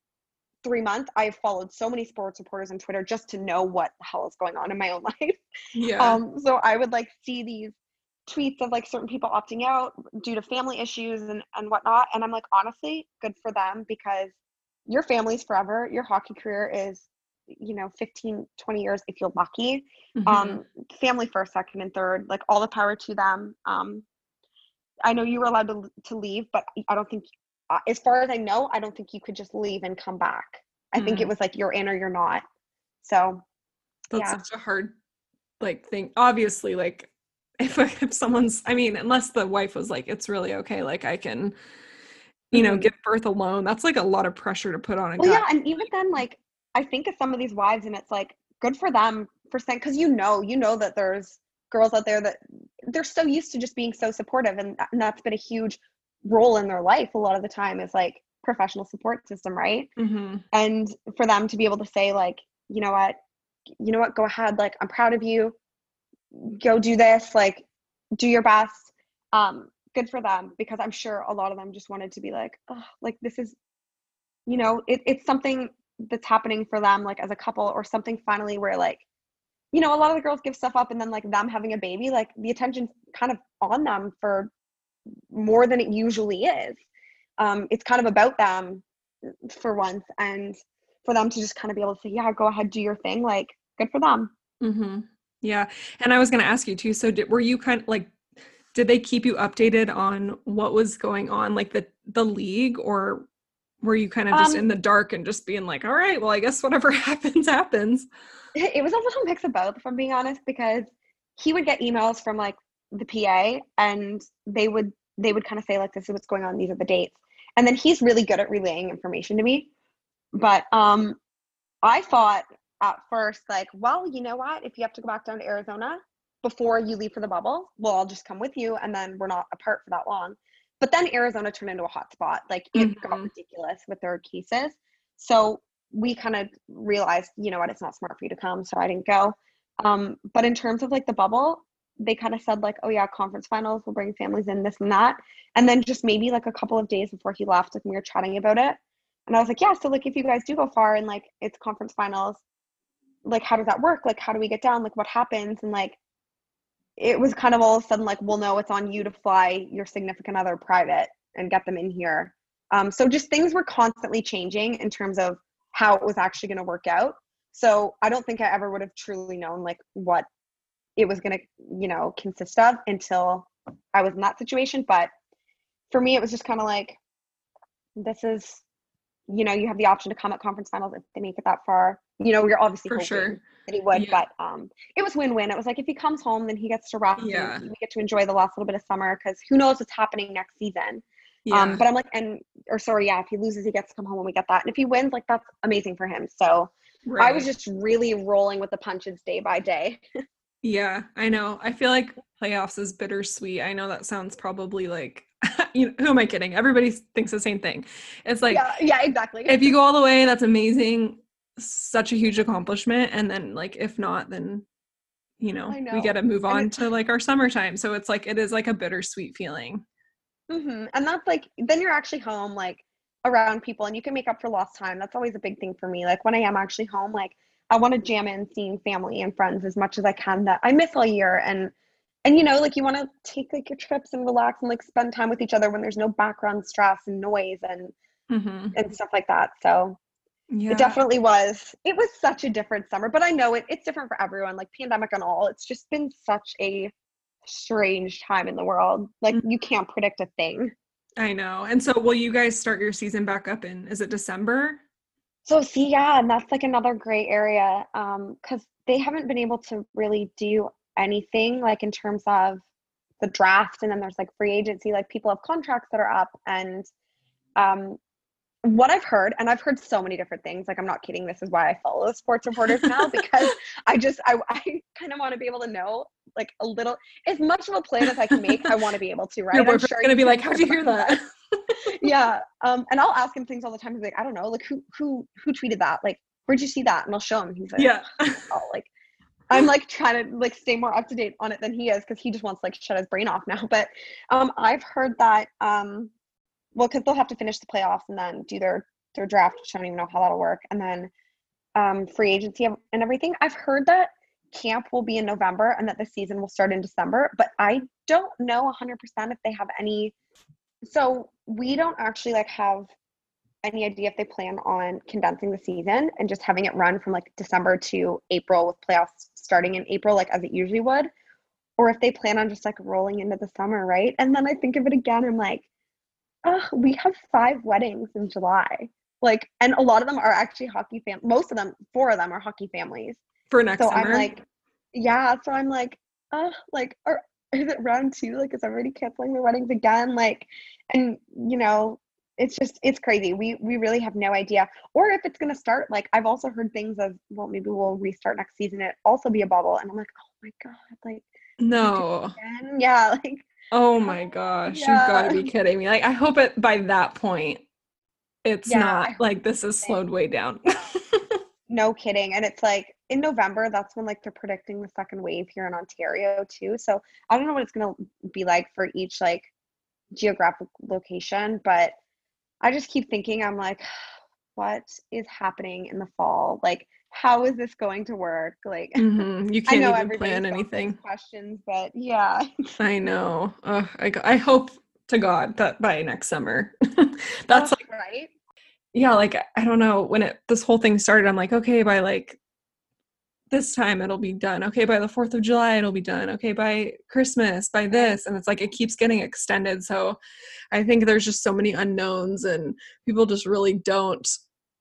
three months, I've followed so many sports reporters on Twitter just to know what the hell is going on in my own [LAUGHS] life. Yeah. Um, so I would like see these tweets of like certain people opting out due to family issues and, and whatnot. And I'm like, honestly, good for them because your family's forever. Your hockey career is, you know, 15, 20 years if you're lucky. Mhm. Um, family first, second, and third, like all the power to them. Um, I know you were allowed to, to leave, but I don't think, uh, as far as I know, I don't think you could just leave and come back. I think it Mhm. was like you're in or you're not. So That's yeah. such a hard like thing. Obviously, like if [LAUGHS] if someone's I mean, unless the wife was like, it's really okay, like I can, you know, Mhm. give birth alone. That's like a lot of pressure to put on a Well, guy. yeah, and even then, like I think of some of these wives, and it's like good for them for saying because you know, you know that there's girls out there that they're so used to just being so supportive, and, that- and that's been a huge role in their life. A lot of the time is like professional support system, right? hmm And for them to be able to say like, you know what, you know what, go ahead, like I'm proud of you. Go do this, like do your best. Um, good for them because I'm sure a lot of them just wanted to be like, oh, like this is you know, it, it's something that's happening for them, like as a couple, or something finally where, like, you know, a lot of the girls give stuff up, and then like them having a baby, like the attention's kind of on them for more than it usually is. Um, it's kind of about them for once, and for them to just kind of be able to say, "Yeah, go ahead, do your thing." Like, good for them. hmm Yeah. And I was going to ask you too. So, did, were you kind of like, did they keep you updated on what was going on, like the the league, or were you kind of just Um, in the dark and just being like, all right, well, I guess whatever [LAUGHS] happens happens. it was a little mix of both if i'm being honest because he would get emails from like the pa and they would they would kind of say like this is what's going on these are the dates and then he's really good at relaying information to me but um i thought at first like well you know what if you have to go back down to arizona before you leave for the bubble well i'll just come with you and then we're not apart for that long but then arizona turned into a hot spot like it got Mhm. ridiculous with their cases so we kind of realized, you know what, it's not smart for you to come, so I didn't go. Um, but in terms of like the bubble, they kind of said like, oh yeah, conference finals, we'll bring families in, this and that. And then just maybe like a couple of days before he left, like we were chatting about it. And I was like, yeah, so like if you guys do go far and like it's conference finals, like how does that work? Like how do we get down? Like what happens? And like it was kind of all of a sudden like, well, no, it's on you to fly your significant other private and get them in here. Um, so just things were constantly changing in terms of how it was actually going to work out. So I don't think I ever would have truly known like what it was going to, you know, consist of until I was in that situation. But for me, it was just kind of like, this is, you know, you have the option to come at conference finals if they make it that far. You know, you're obviously For sure. that he would, Yeah. but um, it was win-win. It was like if he comes home, then he gets to rest. Yeah. and we get to enjoy the last little bit of summer because who knows what's happening next season. Yeah. Um, but I'm like, and or sorry, yeah, if he loses, he gets to come home and we get that. And if he wins, like that's amazing for him. So I was just really rolling with the punches day by day. [LAUGHS] Yeah, I know. I feel like playoffs is bittersweet. I know that sounds probably like, [LAUGHS] you know, who am I kidding? Everybody thinks the same thing. It's like, yeah, yeah, exactly. if you go all the way, that's amazing. Such a huge accomplishment. And then, like, if not, then, you know, I we know. got to move on it- to like our summertime. So it's like, it is like a bittersweet feeling. hmm And that's like, then you're actually home, like around people, and you can make up for lost time. That's always a big thing for me. Like when I am actually home, like I want to jam in seeing family and friends as much as I can that I miss all year. And and you know, like you want to take like your trips and relax and like spend time with each other when there's no background stress and noise and hmm and stuff like that. So Yeah. it definitely was. It was such a different summer, but I know it, it's different for everyone, like pandemic and all. It's just been such a strange time in the world. Like Mhm. you can't predict a thing. I know. And so, will you guys start your season back up in, is it December? So see, yeah, and that's like another gray area um cuz they haven't been able to really do anything like in terms of the draft and then there's like free agency like people have contracts that are up and um what I've heard and I've heard so many different things like I'm not kidding this is why I follow sports reporters now [LAUGHS] because I just I I kind of want to be able to know like a little as much of a plan as I can make I want to be able to [LAUGHS] right Your I'm boyfriend's sure going to be like, how'd you hear that? [LAUGHS] yeah um and i'll ask him things all the time he's like i don't know like who who who tweeted that like where'd you see that and i'll show him he's like yeah. oh like I'm like trying to like stay more up to date on it than he is because he just wants to like shut his brain off now. But um, I've heard that um, well, because they'll have to finish the playoffs and then do their their draft, which I don't even know how that'll work, and then um, free agency and everything. I've heard that camp will be in November and that the season will start in December, but I don't know 100% if they have any. So we don't actually like have any idea if they plan on condensing the season and just having it run from like December to April with playoffs starting in April, like as it usually would, or if they plan on just like rolling into the summer, right? And then I think of it again, I'm like, oh, we have five weddings in July. Like, and a lot of them are actually hockey fam. Most of them, four of them are hockey families for next so summer. I'm like, yeah. So I'm like, uh, like, are, is it round two? Like, is everybody canceling their weddings again? Like, and you know, it's just it's crazy. We we really have no idea, or if it's gonna start. Like, I've also heard things of, well, maybe we'll restart next season. It also be a bubble, and I'm like, oh my god, like, no, yeah, [LAUGHS] like. Oh my gosh, yeah. you've got to be kidding me. Like, I hope it by that point, it's yeah, not like this is slowed way down. [LAUGHS] no kidding. And it's like, in November, that's when like they're predicting the second wave here in Ontario too. So I don't know what it's gonna be like for each like geographic location, but I just keep thinking, I'm like, [SIGHS] what is happening in the fall? Like, how is this going to work? Like, mm-hmm. you [LAUGHS] can't even plan anything. Questions, but yeah. I know. Oh, I I hope to God that by next summer, [LAUGHS] that's oh, like right. Yeah, like I don't know when it this whole thing started. I'm like, okay, by like this time it'll be done. Okay, by the 4th of July it'll be done. Okay, by Christmas, by this. And it's like it keeps getting extended. So I think there's just so many unknowns and people just really don't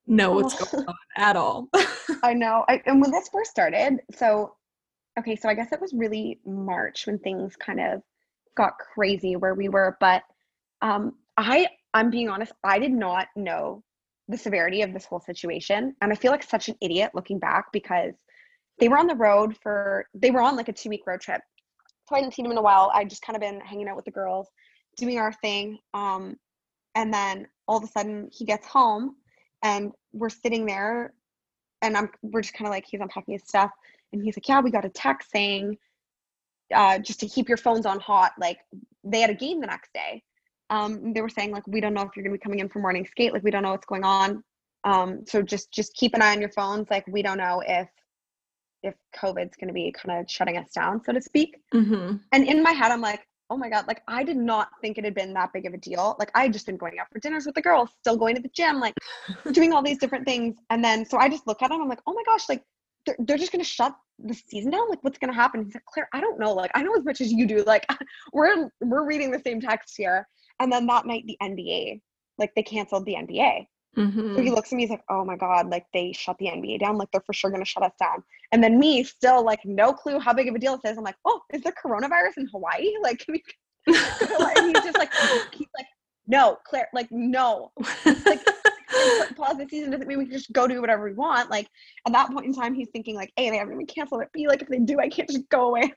know what's oh. going on at all. [LAUGHS] I know. I, and when this first started, so okay, so I guess it was really March when things kind of got crazy where we were, but um I I'm being honest, I did not know the severity of this whole situation. And I feel like such an idiot looking back because they were on the road for they were on like a two week road trip so i hadn't seen him in a while I'd just kind of been hanging out with the girls doing our thing um and then all of a sudden he gets home and we're sitting there and i'm we're just kind of like he's unpacking his stuff and he's like yeah we got a text saying uh just to keep your phones on hot like they had a game the next day um they were saying like we don't know if you're going to be coming in for morning skate like we don't know what's going on um so just just keep an eye on your phones like we don't know if if COVID's going to be kind of shutting us down, so to speak. Mm-hmm. And in my head, I'm like, oh my God, like I did not think it had been that big of a deal. Like I had just been going out for dinners with the girls, still going to the gym, like [LAUGHS] doing all these different things. And then, so I just look at him, I'm like, oh my gosh, like they're, they're just going to shut the season down. Like what's going to happen? He's like, Claire, I don't know. Like I know as much as you do. Like [LAUGHS] we're, we're reading the same text here. And then that night, the NBA, like they canceled the NBA. Mm-hmm. So he looks at me, he's like, oh my God, like they shut the NBA down. Like they're for sure going to shut us down. And then me, still like no clue how big of a deal it is. I'm like, oh, is there coronavirus in Hawaii? [LAUGHS] Like, can we? and he's just like, [LAUGHS] he's like, no, Claire, like, no. Like, [LAUGHS] pause the season doesn't mean we can just go do whatever we want. Like, at that point in time, he's thinking, like, A, they haven't even canceled it. B, like, if they do, I can't just go away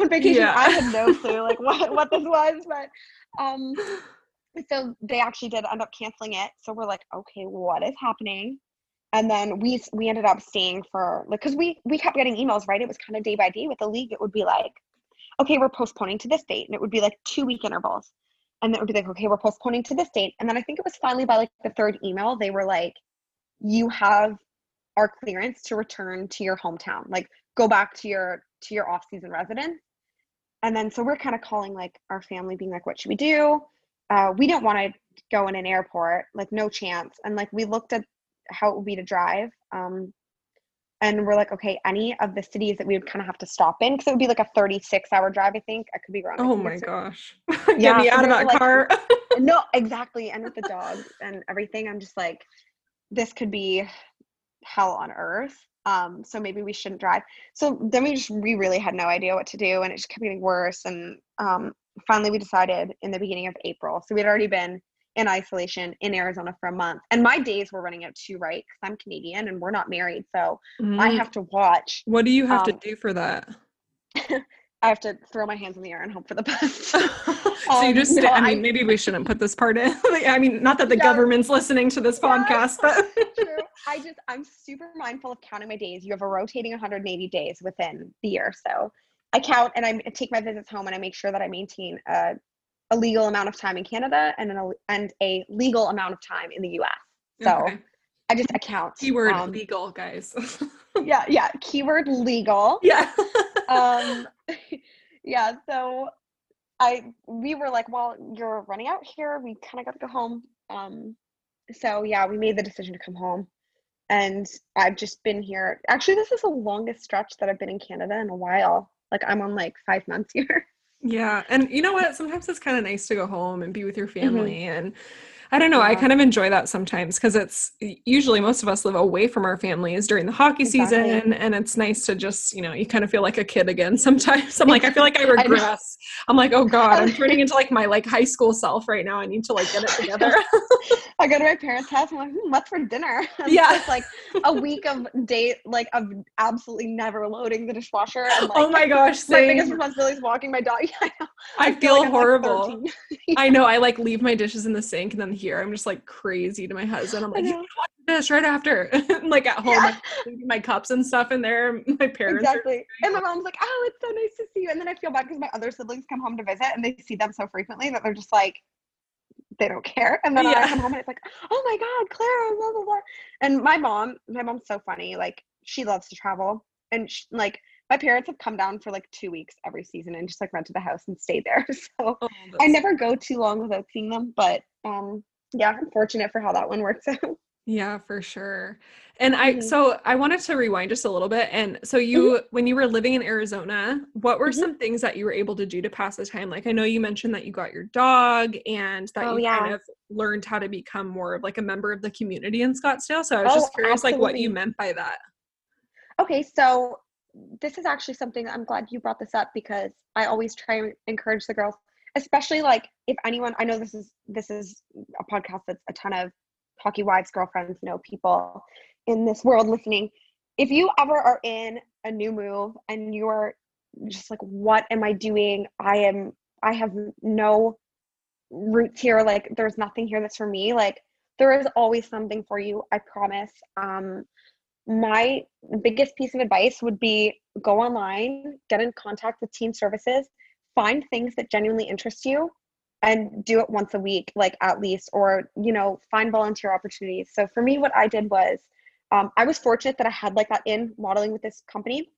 on vacation. Yeah. I had no clue, like, what, what this was. But, um, so they actually did end up canceling it. So we're like, okay, what is happening? And then we we ended up staying for like because we we kept getting emails, right? It was kind of day by day with the league. It would be like, okay, we're postponing to this date, and it would be like two week intervals. And then it would be like, okay, we're postponing to this date. And then I think it was finally by like the third email, they were like, you have our clearance to return to your hometown. Like go back to your to your off season residence. And then so we're kind of calling like our family, being like, what should we do? Uh, we didn't want to go in an airport, like no chance. And like we looked at how it would be to drive. Um, and we're like, okay, any of the cities that we would kind of have to stop in, because it would be like a 36 hour drive, I think. I could be wrong. Oh my gosh. [LAUGHS] Get yeah, me out of that like, car. [LAUGHS] no, [LAUGHS] exactly. And with the dog and everything, I'm just like, this could be hell on earth. Um, so maybe we shouldn't drive. So then we just we really had no idea what to do, and it just kept getting worse. And um, finally we decided in the beginning of April. So we'd already been in isolation in Arizona for a month. And my days were running out too, right? Because I'm Canadian and we're not married. So mm. I have to watch. What do you have um, to do for that? [LAUGHS] I have to throw my hands in the air and hope for the best. [LAUGHS] so um, you just, no, I mean, I, maybe we shouldn't put this part in. [LAUGHS] I mean, not that the government's listening to this podcast, but. True. I just, I'm super mindful of counting my days. You have a rotating 180 days within the year. So I count and I take my visits home and I make sure that I maintain a, a legal amount of time in Canada and an, and a legal amount of time in the US. So okay. I just account. Keyword um, legal, guys. [LAUGHS] yeah, yeah. Keyword legal. Yeah. um, [LAUGHS] [LAUGHS] yeah. So I we were like, well, you're running out here. We kind of got to go home. Um, so yeah, we made the decision to come home, and I've just been here. Actually, this is the longest stretch that I've been in Canada in a while. Like I'm on like five months [LAUGHS] here. Yeah, and you know what? Sometimes it's kind of nice to go home and be with your mm-hmm. family mm-hmm. and I don't know. Yeah. I kind of enjoy that sometimes because it's usually most of us live away from our families during the hockey exactly. season, and it's nice to just you know you kind of feel like a kid again. [LAUGHS] Sometimes I'm like I feel like I [LAUGHS] regress. I am like oh god, I'm turning into like my like high school self right now. I need to like get it together. [LAUGHS] I go to my parents' house. I'm like, hmm, what's for dinner? And yeah, it's like a week of date like of absolutely never loading the dishwasher. And, like, oh my gosh, my biggest responsibility is walking my dog. Yeah, I, I, I, feel, feel like horrible. Like yeah. I know. I like leave my dishes in the sink and then here i'm just like crazy to my husband. I'm like you this right after. [LAUGHS] Like at home yeah. my cups and stuff in there my parents exactly. and my mom's like oh it's so nice to see you. And then i feel bad because my other siblings come home to visit and they see them so frequently that they're just like they don't care. And then yeah. i come home and it's like oh my god clara blah blah blah. And my mom my mom's so funny like she loves to travel. And she, like my parents have come down for like two weeks every season and just like rented the house and stayed there. [LAUGHS] So oh, I never go too long without seeing them. But um yeah, I'm fortunate for how that one works [LAUGHS] out. Yeah, for sure. And I mm-hmm. so I wanted to rewind just a little bit. And so you mm-hmm. when you were living in Arizona, what were mm-hmm. some things that you were able to do to pass the time? Like I know you mentioned that you got your dog and that oh, you yeah. kind of learned how to become more of like a member of the community in Scottsdale. So I was oh, just curious absolutely. like what you meant by that. Okay, so this is actually something I'm glad you brought this up because I always try and encourage the girls, especially like if anyone I know this is this is a podcast that's a ton of hockey wives, girlfriends, you know, people in this world listening. If you ever are in a new move and you're just like, what am I doing? I am I have no roots here, like there's nothing here that's for me. Like there is always something for you, I promise. Um my biggest piece of advice would be go online, get in contact with team services, find things that genuinely interest you and do it once a week like at least or you know find volunteer opportunities. So for me what i did was um, i was fortunate that i had like that in modeling with this company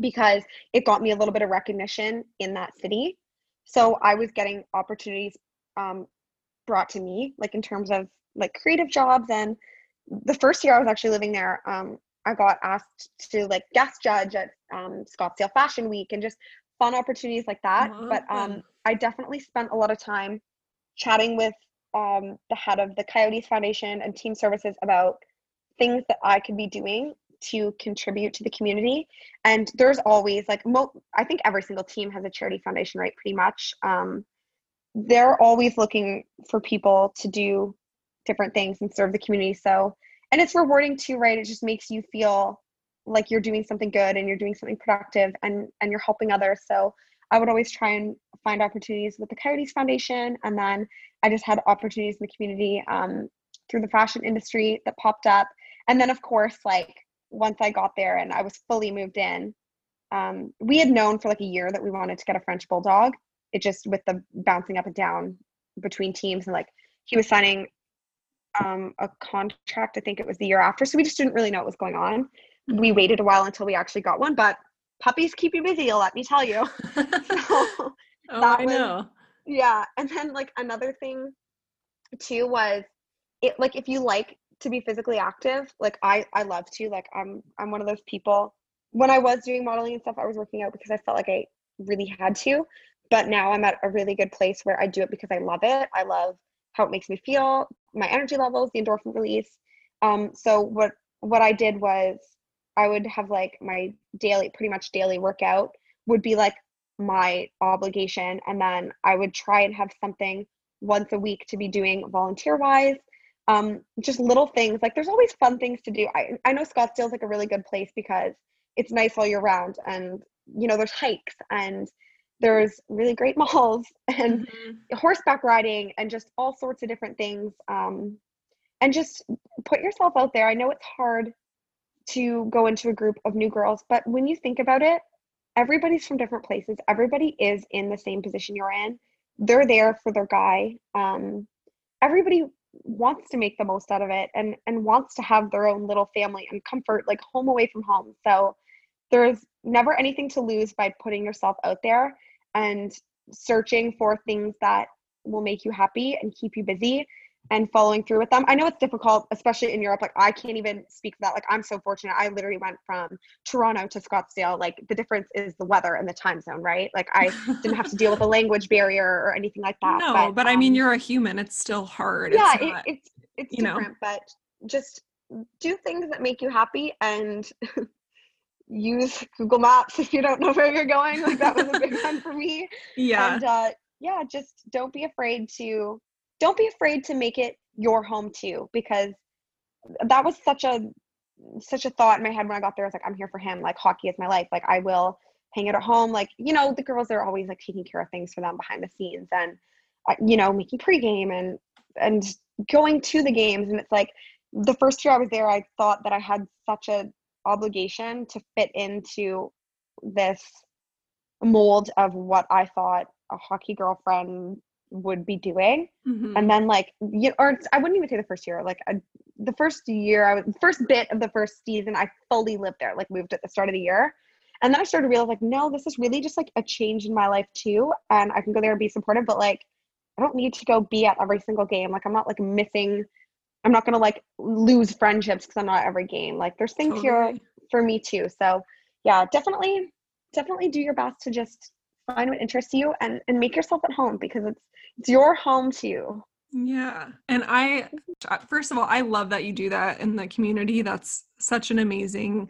because it got me a little bit of recognition in that city. So i was getting opportunities um, brought to me like in terms of like creative jobs and the first year I was actually living there, um, I got asked to like guest judge at um, Scottsdale Fashion Week and just fun opportunities like that. But um, I definitely spent a lot of time chatting with um, the head of the Coyotes Foundation and Team Services about things that I could be doing to contribute to the community. And there's always like, mo- I think every single team has a charity foundation, right? Pretty much. Um, they're always looking for people to do different things and serve the community. So, and it's rewarding too, right? It just makes you feel like you're doing something good and you're doing something productive and and you're helping others. So, I would always try and find opportunities with the Coyotes Foundation, and then I just had opportunities in the community um, through the fashion industry that popped up, and then of course, like once I got there and I was fully moved in, um, we had known for like a year that we wanted to get a French bulldog. It just with the bouncing up and down between teams and like he was signing um, a contract. I think it was the year after. So we just didn't really know what was going on. We waited a while until we actually got one, but puppies keep you busy, let me tell you. [LAUGHS] [LAUGHS] so oh, I was, know. Yeah. And then like another thing too was it like if you like to be physically active, like I I love to. Like I'm I'm one of those people. When I was doing modeling and stuff, I was working out because I felt like I really had to. But now I'm at a really good place where I do it because I love it. I love how it makes me feel, my energy levels, the endorphin release. Um, so what what I did was I would have like my daily, pretty much daily workout would be like my obligation, and then I would try and have something once a week to be doing volunteer wise. Um, just little things like there's always fun things to do. I I know Scottsdale's like a really good place because it's nice all year round and you know there's hikes and there's really great malls [LAUGHS] and mm-hmm. horseback riding and just all sorts of different things um, and just put yourself out there. I know it's hard to go into a group of new girls but when you think about it everybody's from different places. Everybody is in the same position you're in. They're there for their guy. Um, everybody wants to make the most out of it and and wants to have their own little family and comfort like home away from home. So there's never anything to lose by putting yourself out there and searching for things that will make you happy and keep you busy and following through with them. I know it's difficult, especially in Europe. Like I can't even speak for that. Like I'm so fortunate. I literally went from Toronto to Scottsdale. Like the difference is the weather and the time zone, right? Like I didn't have to deal with a [LAUGHS] language barrier or anything like that. No, but, but um, I mean, um, you're a human. It's still hard. Yeah, it's not, it, it's, it's different, know. but just do things that make you happy and [LAUGHS] use Google Maps if you don't know where you're going. Like that was a big one for me. [LAUGHS] Yeah. And uh, yeah, just don't be afraid to don't be afraid to make it your home too, because that was such a such a thought in my head when I got there. I was like, I'm here for him. Like hockey is my life. Like I will hang out at home. Like you know, the girls are always like taking care of things for them behind the scenes and uh, you know making pregame and and going to the games. And it's like the first year I was there, I thought that I had such a obligation to fit into this mold of what I thought a hockey girlfriend would be doing. Mm-hmm. And then like you or I wouldn't even say the first year, like a, the first year I was first bit of the first season I fully lived there, like moved at the start of the year. And then I started to realize like no, this is really just like a change in my life too and I can go there and be supportive but like I don't need to go be at every single game. Like I'm not like missing I'm not gonna like lose friendships because I'm not every game. Like there's things totally. here for me too. So yeah, definitely, definitely do your best to just find what interests you and and make yourself at home because it's it's your home too. Yeah. And I first of all, I love that you do that in the community. That's such an amazing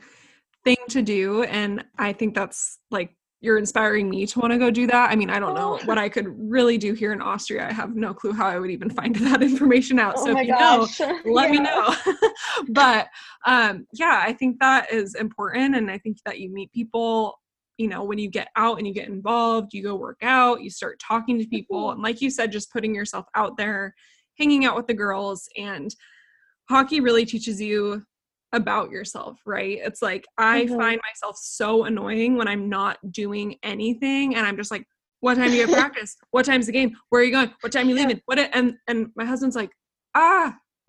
thing to do and I think that's like you're inspiring me to want to go do that. I mean, I don't know oh. what I could really do here in Austria. I have no clue how I would even find [LAUGHS] that information out. Oh so if you gosh. [LAUGHS] know, let yeah. me know. but um, yeah, I think that is important. And I think that you meet people, you know, when you get out and you get involved, you go work out, you start talking to people. Mm-hmm. And like you said, just putting yourself out there, hanging out with the girls. And hockey really teaches you about yourself, right? It's like I mm-hmm. find myself so annoying when I'm not doing anything and I'm just like, what time do you have [LAUGHS] practice? What time's the game? Where are you going? What time are you leaving? What and and my husband's like, ah [LAUGHS]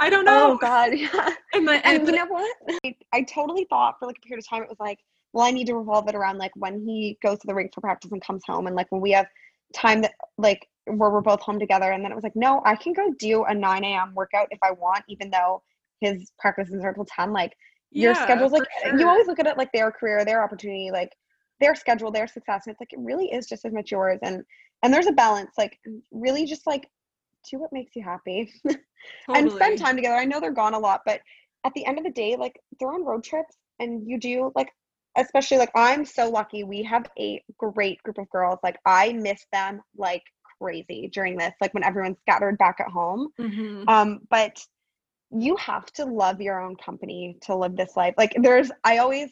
I don't know. Oh God, [LAUGHS] yeah. And, my, and, and you know what? I, I totally thought for like a period of time it was like, well, I need to revolve it around like when he goes to the rink for practice and comes home, and like when we have time that like where we're both home together. And then it was like, no, I can go do a 9 a.m. workout if I want, even though his practices are until 10 like yeah, your schedule's like sure. you always look at it like their career their opportunity like their schedule their success and it's like it really is just as much yours and and there's a balance like really just like do what makes you happy totally. [LAUGHS] and spend time together i know they're gone a lot but at the end of the day like they're on road trips and you do like especially like i'm so lucky we have a great group of girls like i miss them like crazy during this like when everyone's scattered back at home mm-hmm. um but you have to love your own company to live this life. Like there's I always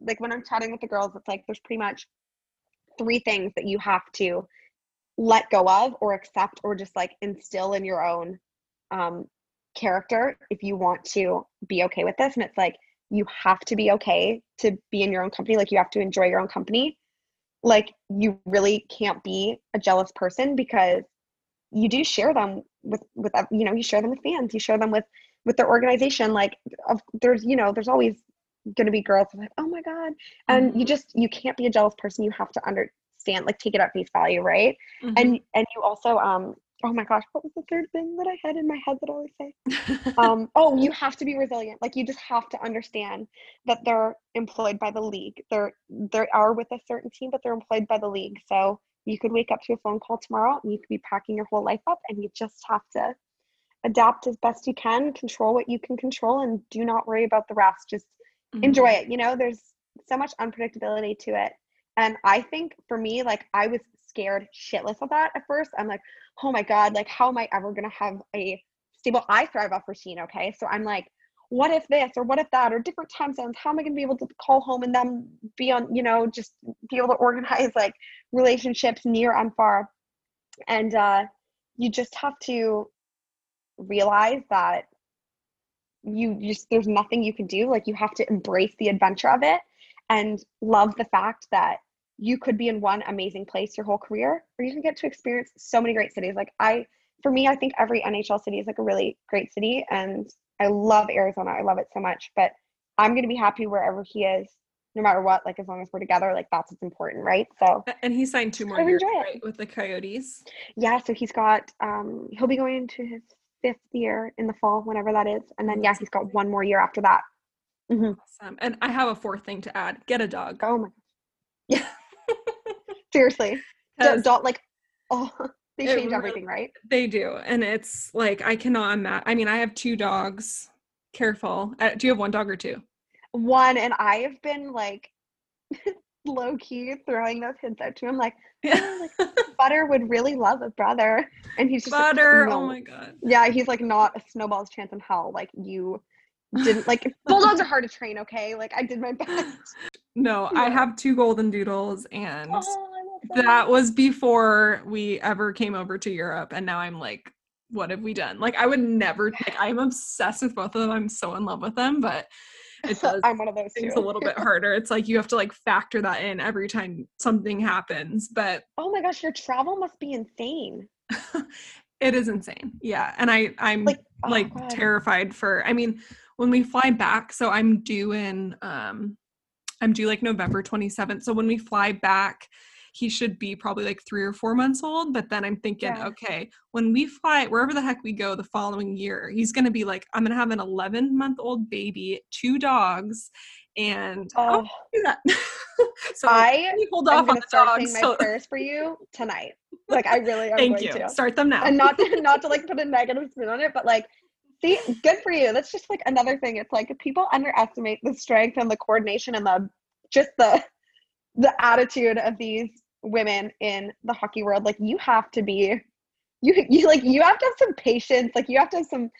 like when I'm chatting with the girls, it's like there's pretty much three things that you have to let go of or accept or just like instill in your own um character if you want to be okay with this. And it's like you have to be okay to be in your own company. Like you have to enjoy your own company. Like you really can't be a jealous person because you do share them with with you know you share them with fans you share them with with their organization like of, there's you know there's always going to be girls like oh my god. And mm-hmm. you just you can't be a jealous person. You have to understand like take it at face value right? Mm-hmm. and and you also um oh my gosh what was the third thing that i had in my head that i always say? [LAUGHS] Um oh you have to be resilient. Like you just have to understand that they're employed by the league. They're they are with a certain team but they're employed by the league. So you could wake up to a phone call tomorrow and you could be packing your whole life up and you just have to adapt as best you can, control what you can control, and do not worry about the rest. Just mm-hmm. enjoy it. You know, there's so much unpredictability to it. And I think for me, like I was scared shitless of that at first. I'm like, oh my God, like how am I ever gonna have a stable I thrive off routine, okay? So I'm like, what if this or what if that or different time zones how am i going to be able to call home and then be on you know just be able to organize like relationships near and far and uh you just have to realize that you just there's nothing you can do like you have to embrace the adventure of it and love the fact that you could be in one amazing place your whole career or you can get to experience so many great cities. Like i for me i think every nhl city is like a really great city and i love arizona. I love it so much but i'm going to be happy wherever he is no matter what like as long as we're together like that's what's important right? So and he signed two more years right, with the coyotes? Yeah so he's got um he'll be going into his fifth year in the fall whenever that is and then yeah he's got one more year after that. Mhm. awesome. and i have a fourth thing to add. Get a dog. Oh my yeah. [LAUGHS] Seriously. Do- 'Cause don't like [LAUGHS] oh they change really- everything right? they do. And it's like i cannot imagine i mean i have two dogs. Careful. Uh, do you have one dog or two? One and i have been like [LAUGHS] low key throwing those hints out to him like "Oh, [LAUGHS] butter would really love a brother. And he's just like, butter. Oh my god. Yeah he's like not a snowball's chance in hell. Like you didn't like [LAUGHS] bulldogs are hard to train okay? Like i did my best. [LAUGHS] No i have two golden doodles and oh, I that. was before we ever came over to Europe and now I'm like what have we done? Like I would never like I'm obsessed with both of them. I'm so in love with them, but it [LAUGHS] does i'm one of those things too a little bit [LAUGHS] harder. It's like you have to like factor that in every time something happens, but oh my gosh your travel must be insane [LAUGHS] it is insane. Yeah. And I I'm like like, oh God. terrified for I mean, when we fly back, so I'm due in um I'm due like November 27th. So when we fly back, he should be probably like three or four months old. But then I'm thinking, Yeah. okay, when we fly wherever the heck we go the following year, he's gonna be like, I'm gonna have an 11 month old baby, two dogs, and oh do that. [LAUGHS] so i hold off on the start dogs. saying my So prayers for you tonight like i really am thank going you. to Start them now. and not to, not to like put a negative spin on it, but like, see, good for you. That's just like another thing. It's like people underestimate the strength and the coordination and the just the the attitude of these women in the hockey world. Like you have to be, [LAUGHS] you you like you have to have some patience. Like you have to have some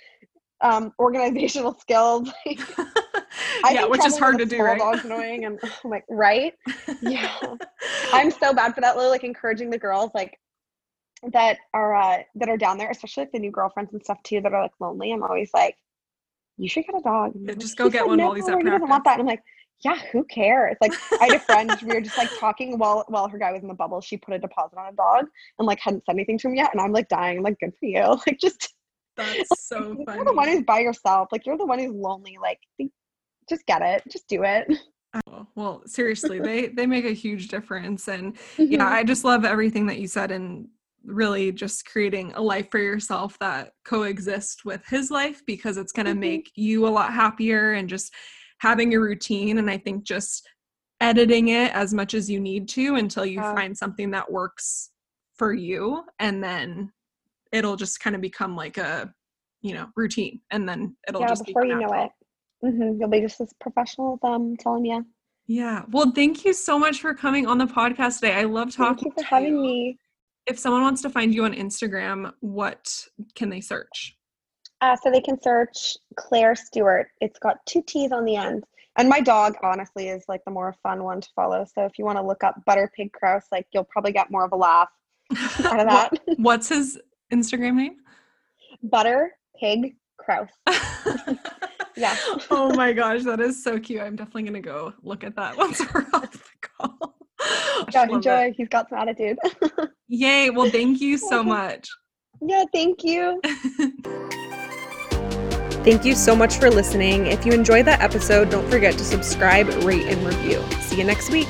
um organizational [LAUGHS] skills. Like, [LAUGHS] yeah, which is hard to do, right? Dog's annoying, and I'm like, right? Yeah. I'm so bad for that. Lily, like encouraging the girls like that are uh that are down there, especially like the new girlfriends and stuff too that are like lonely. I'm always like, you should get a dog. Yeah, just go "He get one no, while he's at he doesn't want that. And I'm like, yeah, who cares? Like I had a friend, we were just like talking while while her guy was in the bubble. She put a deposit on a dog and like hadn't said anything to him yet. And I'm like dying. I'm like, good for you. [LAUGHS] Like just [LAUGHS] That's [LAUGHS] so funny. you're the one who's by yourself. Like you're the one who's lonely. Like just get it. Just do it. Oh, well, seriously, they they make a huge difference and yeah, Mhm. I just love everything that you said and really just creating a life for yourself that coexists with his life because it's going to Mhm. make you a lot happier and just having a routine and I think just editing it as much as you need to until you Yeah. find something that works for you and then it'll just kind of become like a you know routine and then it'll yeah, just before you know it. hmm You'll be just as professional as them telling you. Yeah. Well, thank you so much for coming on the podcast today. I love Thank talking you for to having you. me. If someone wants to find you on Instagram, what can they search? Uh, so they can search Claire Stewart. It's got two T's on the end. And my dog, honestly, is like the more fun one to follow. So if you want to look up Butter Pig Crouse, like you'll probably get more of a laugh [LAUGHS] out of that. [LAUGHS] what's his Instagram name? Butter Pig Crouse. [LAUGHS] Yeah. oh my gosh, that is so cute. I'm definitely gonna go look at that once we're off the call. Yeah, Love it. enjoy. He's got some attitude. Yay. Well, thank you so much. yeah, thank you. Thank you so much for listening. If you enjoyed that episode, don't forget to subscribe, rate, and review. See you next week.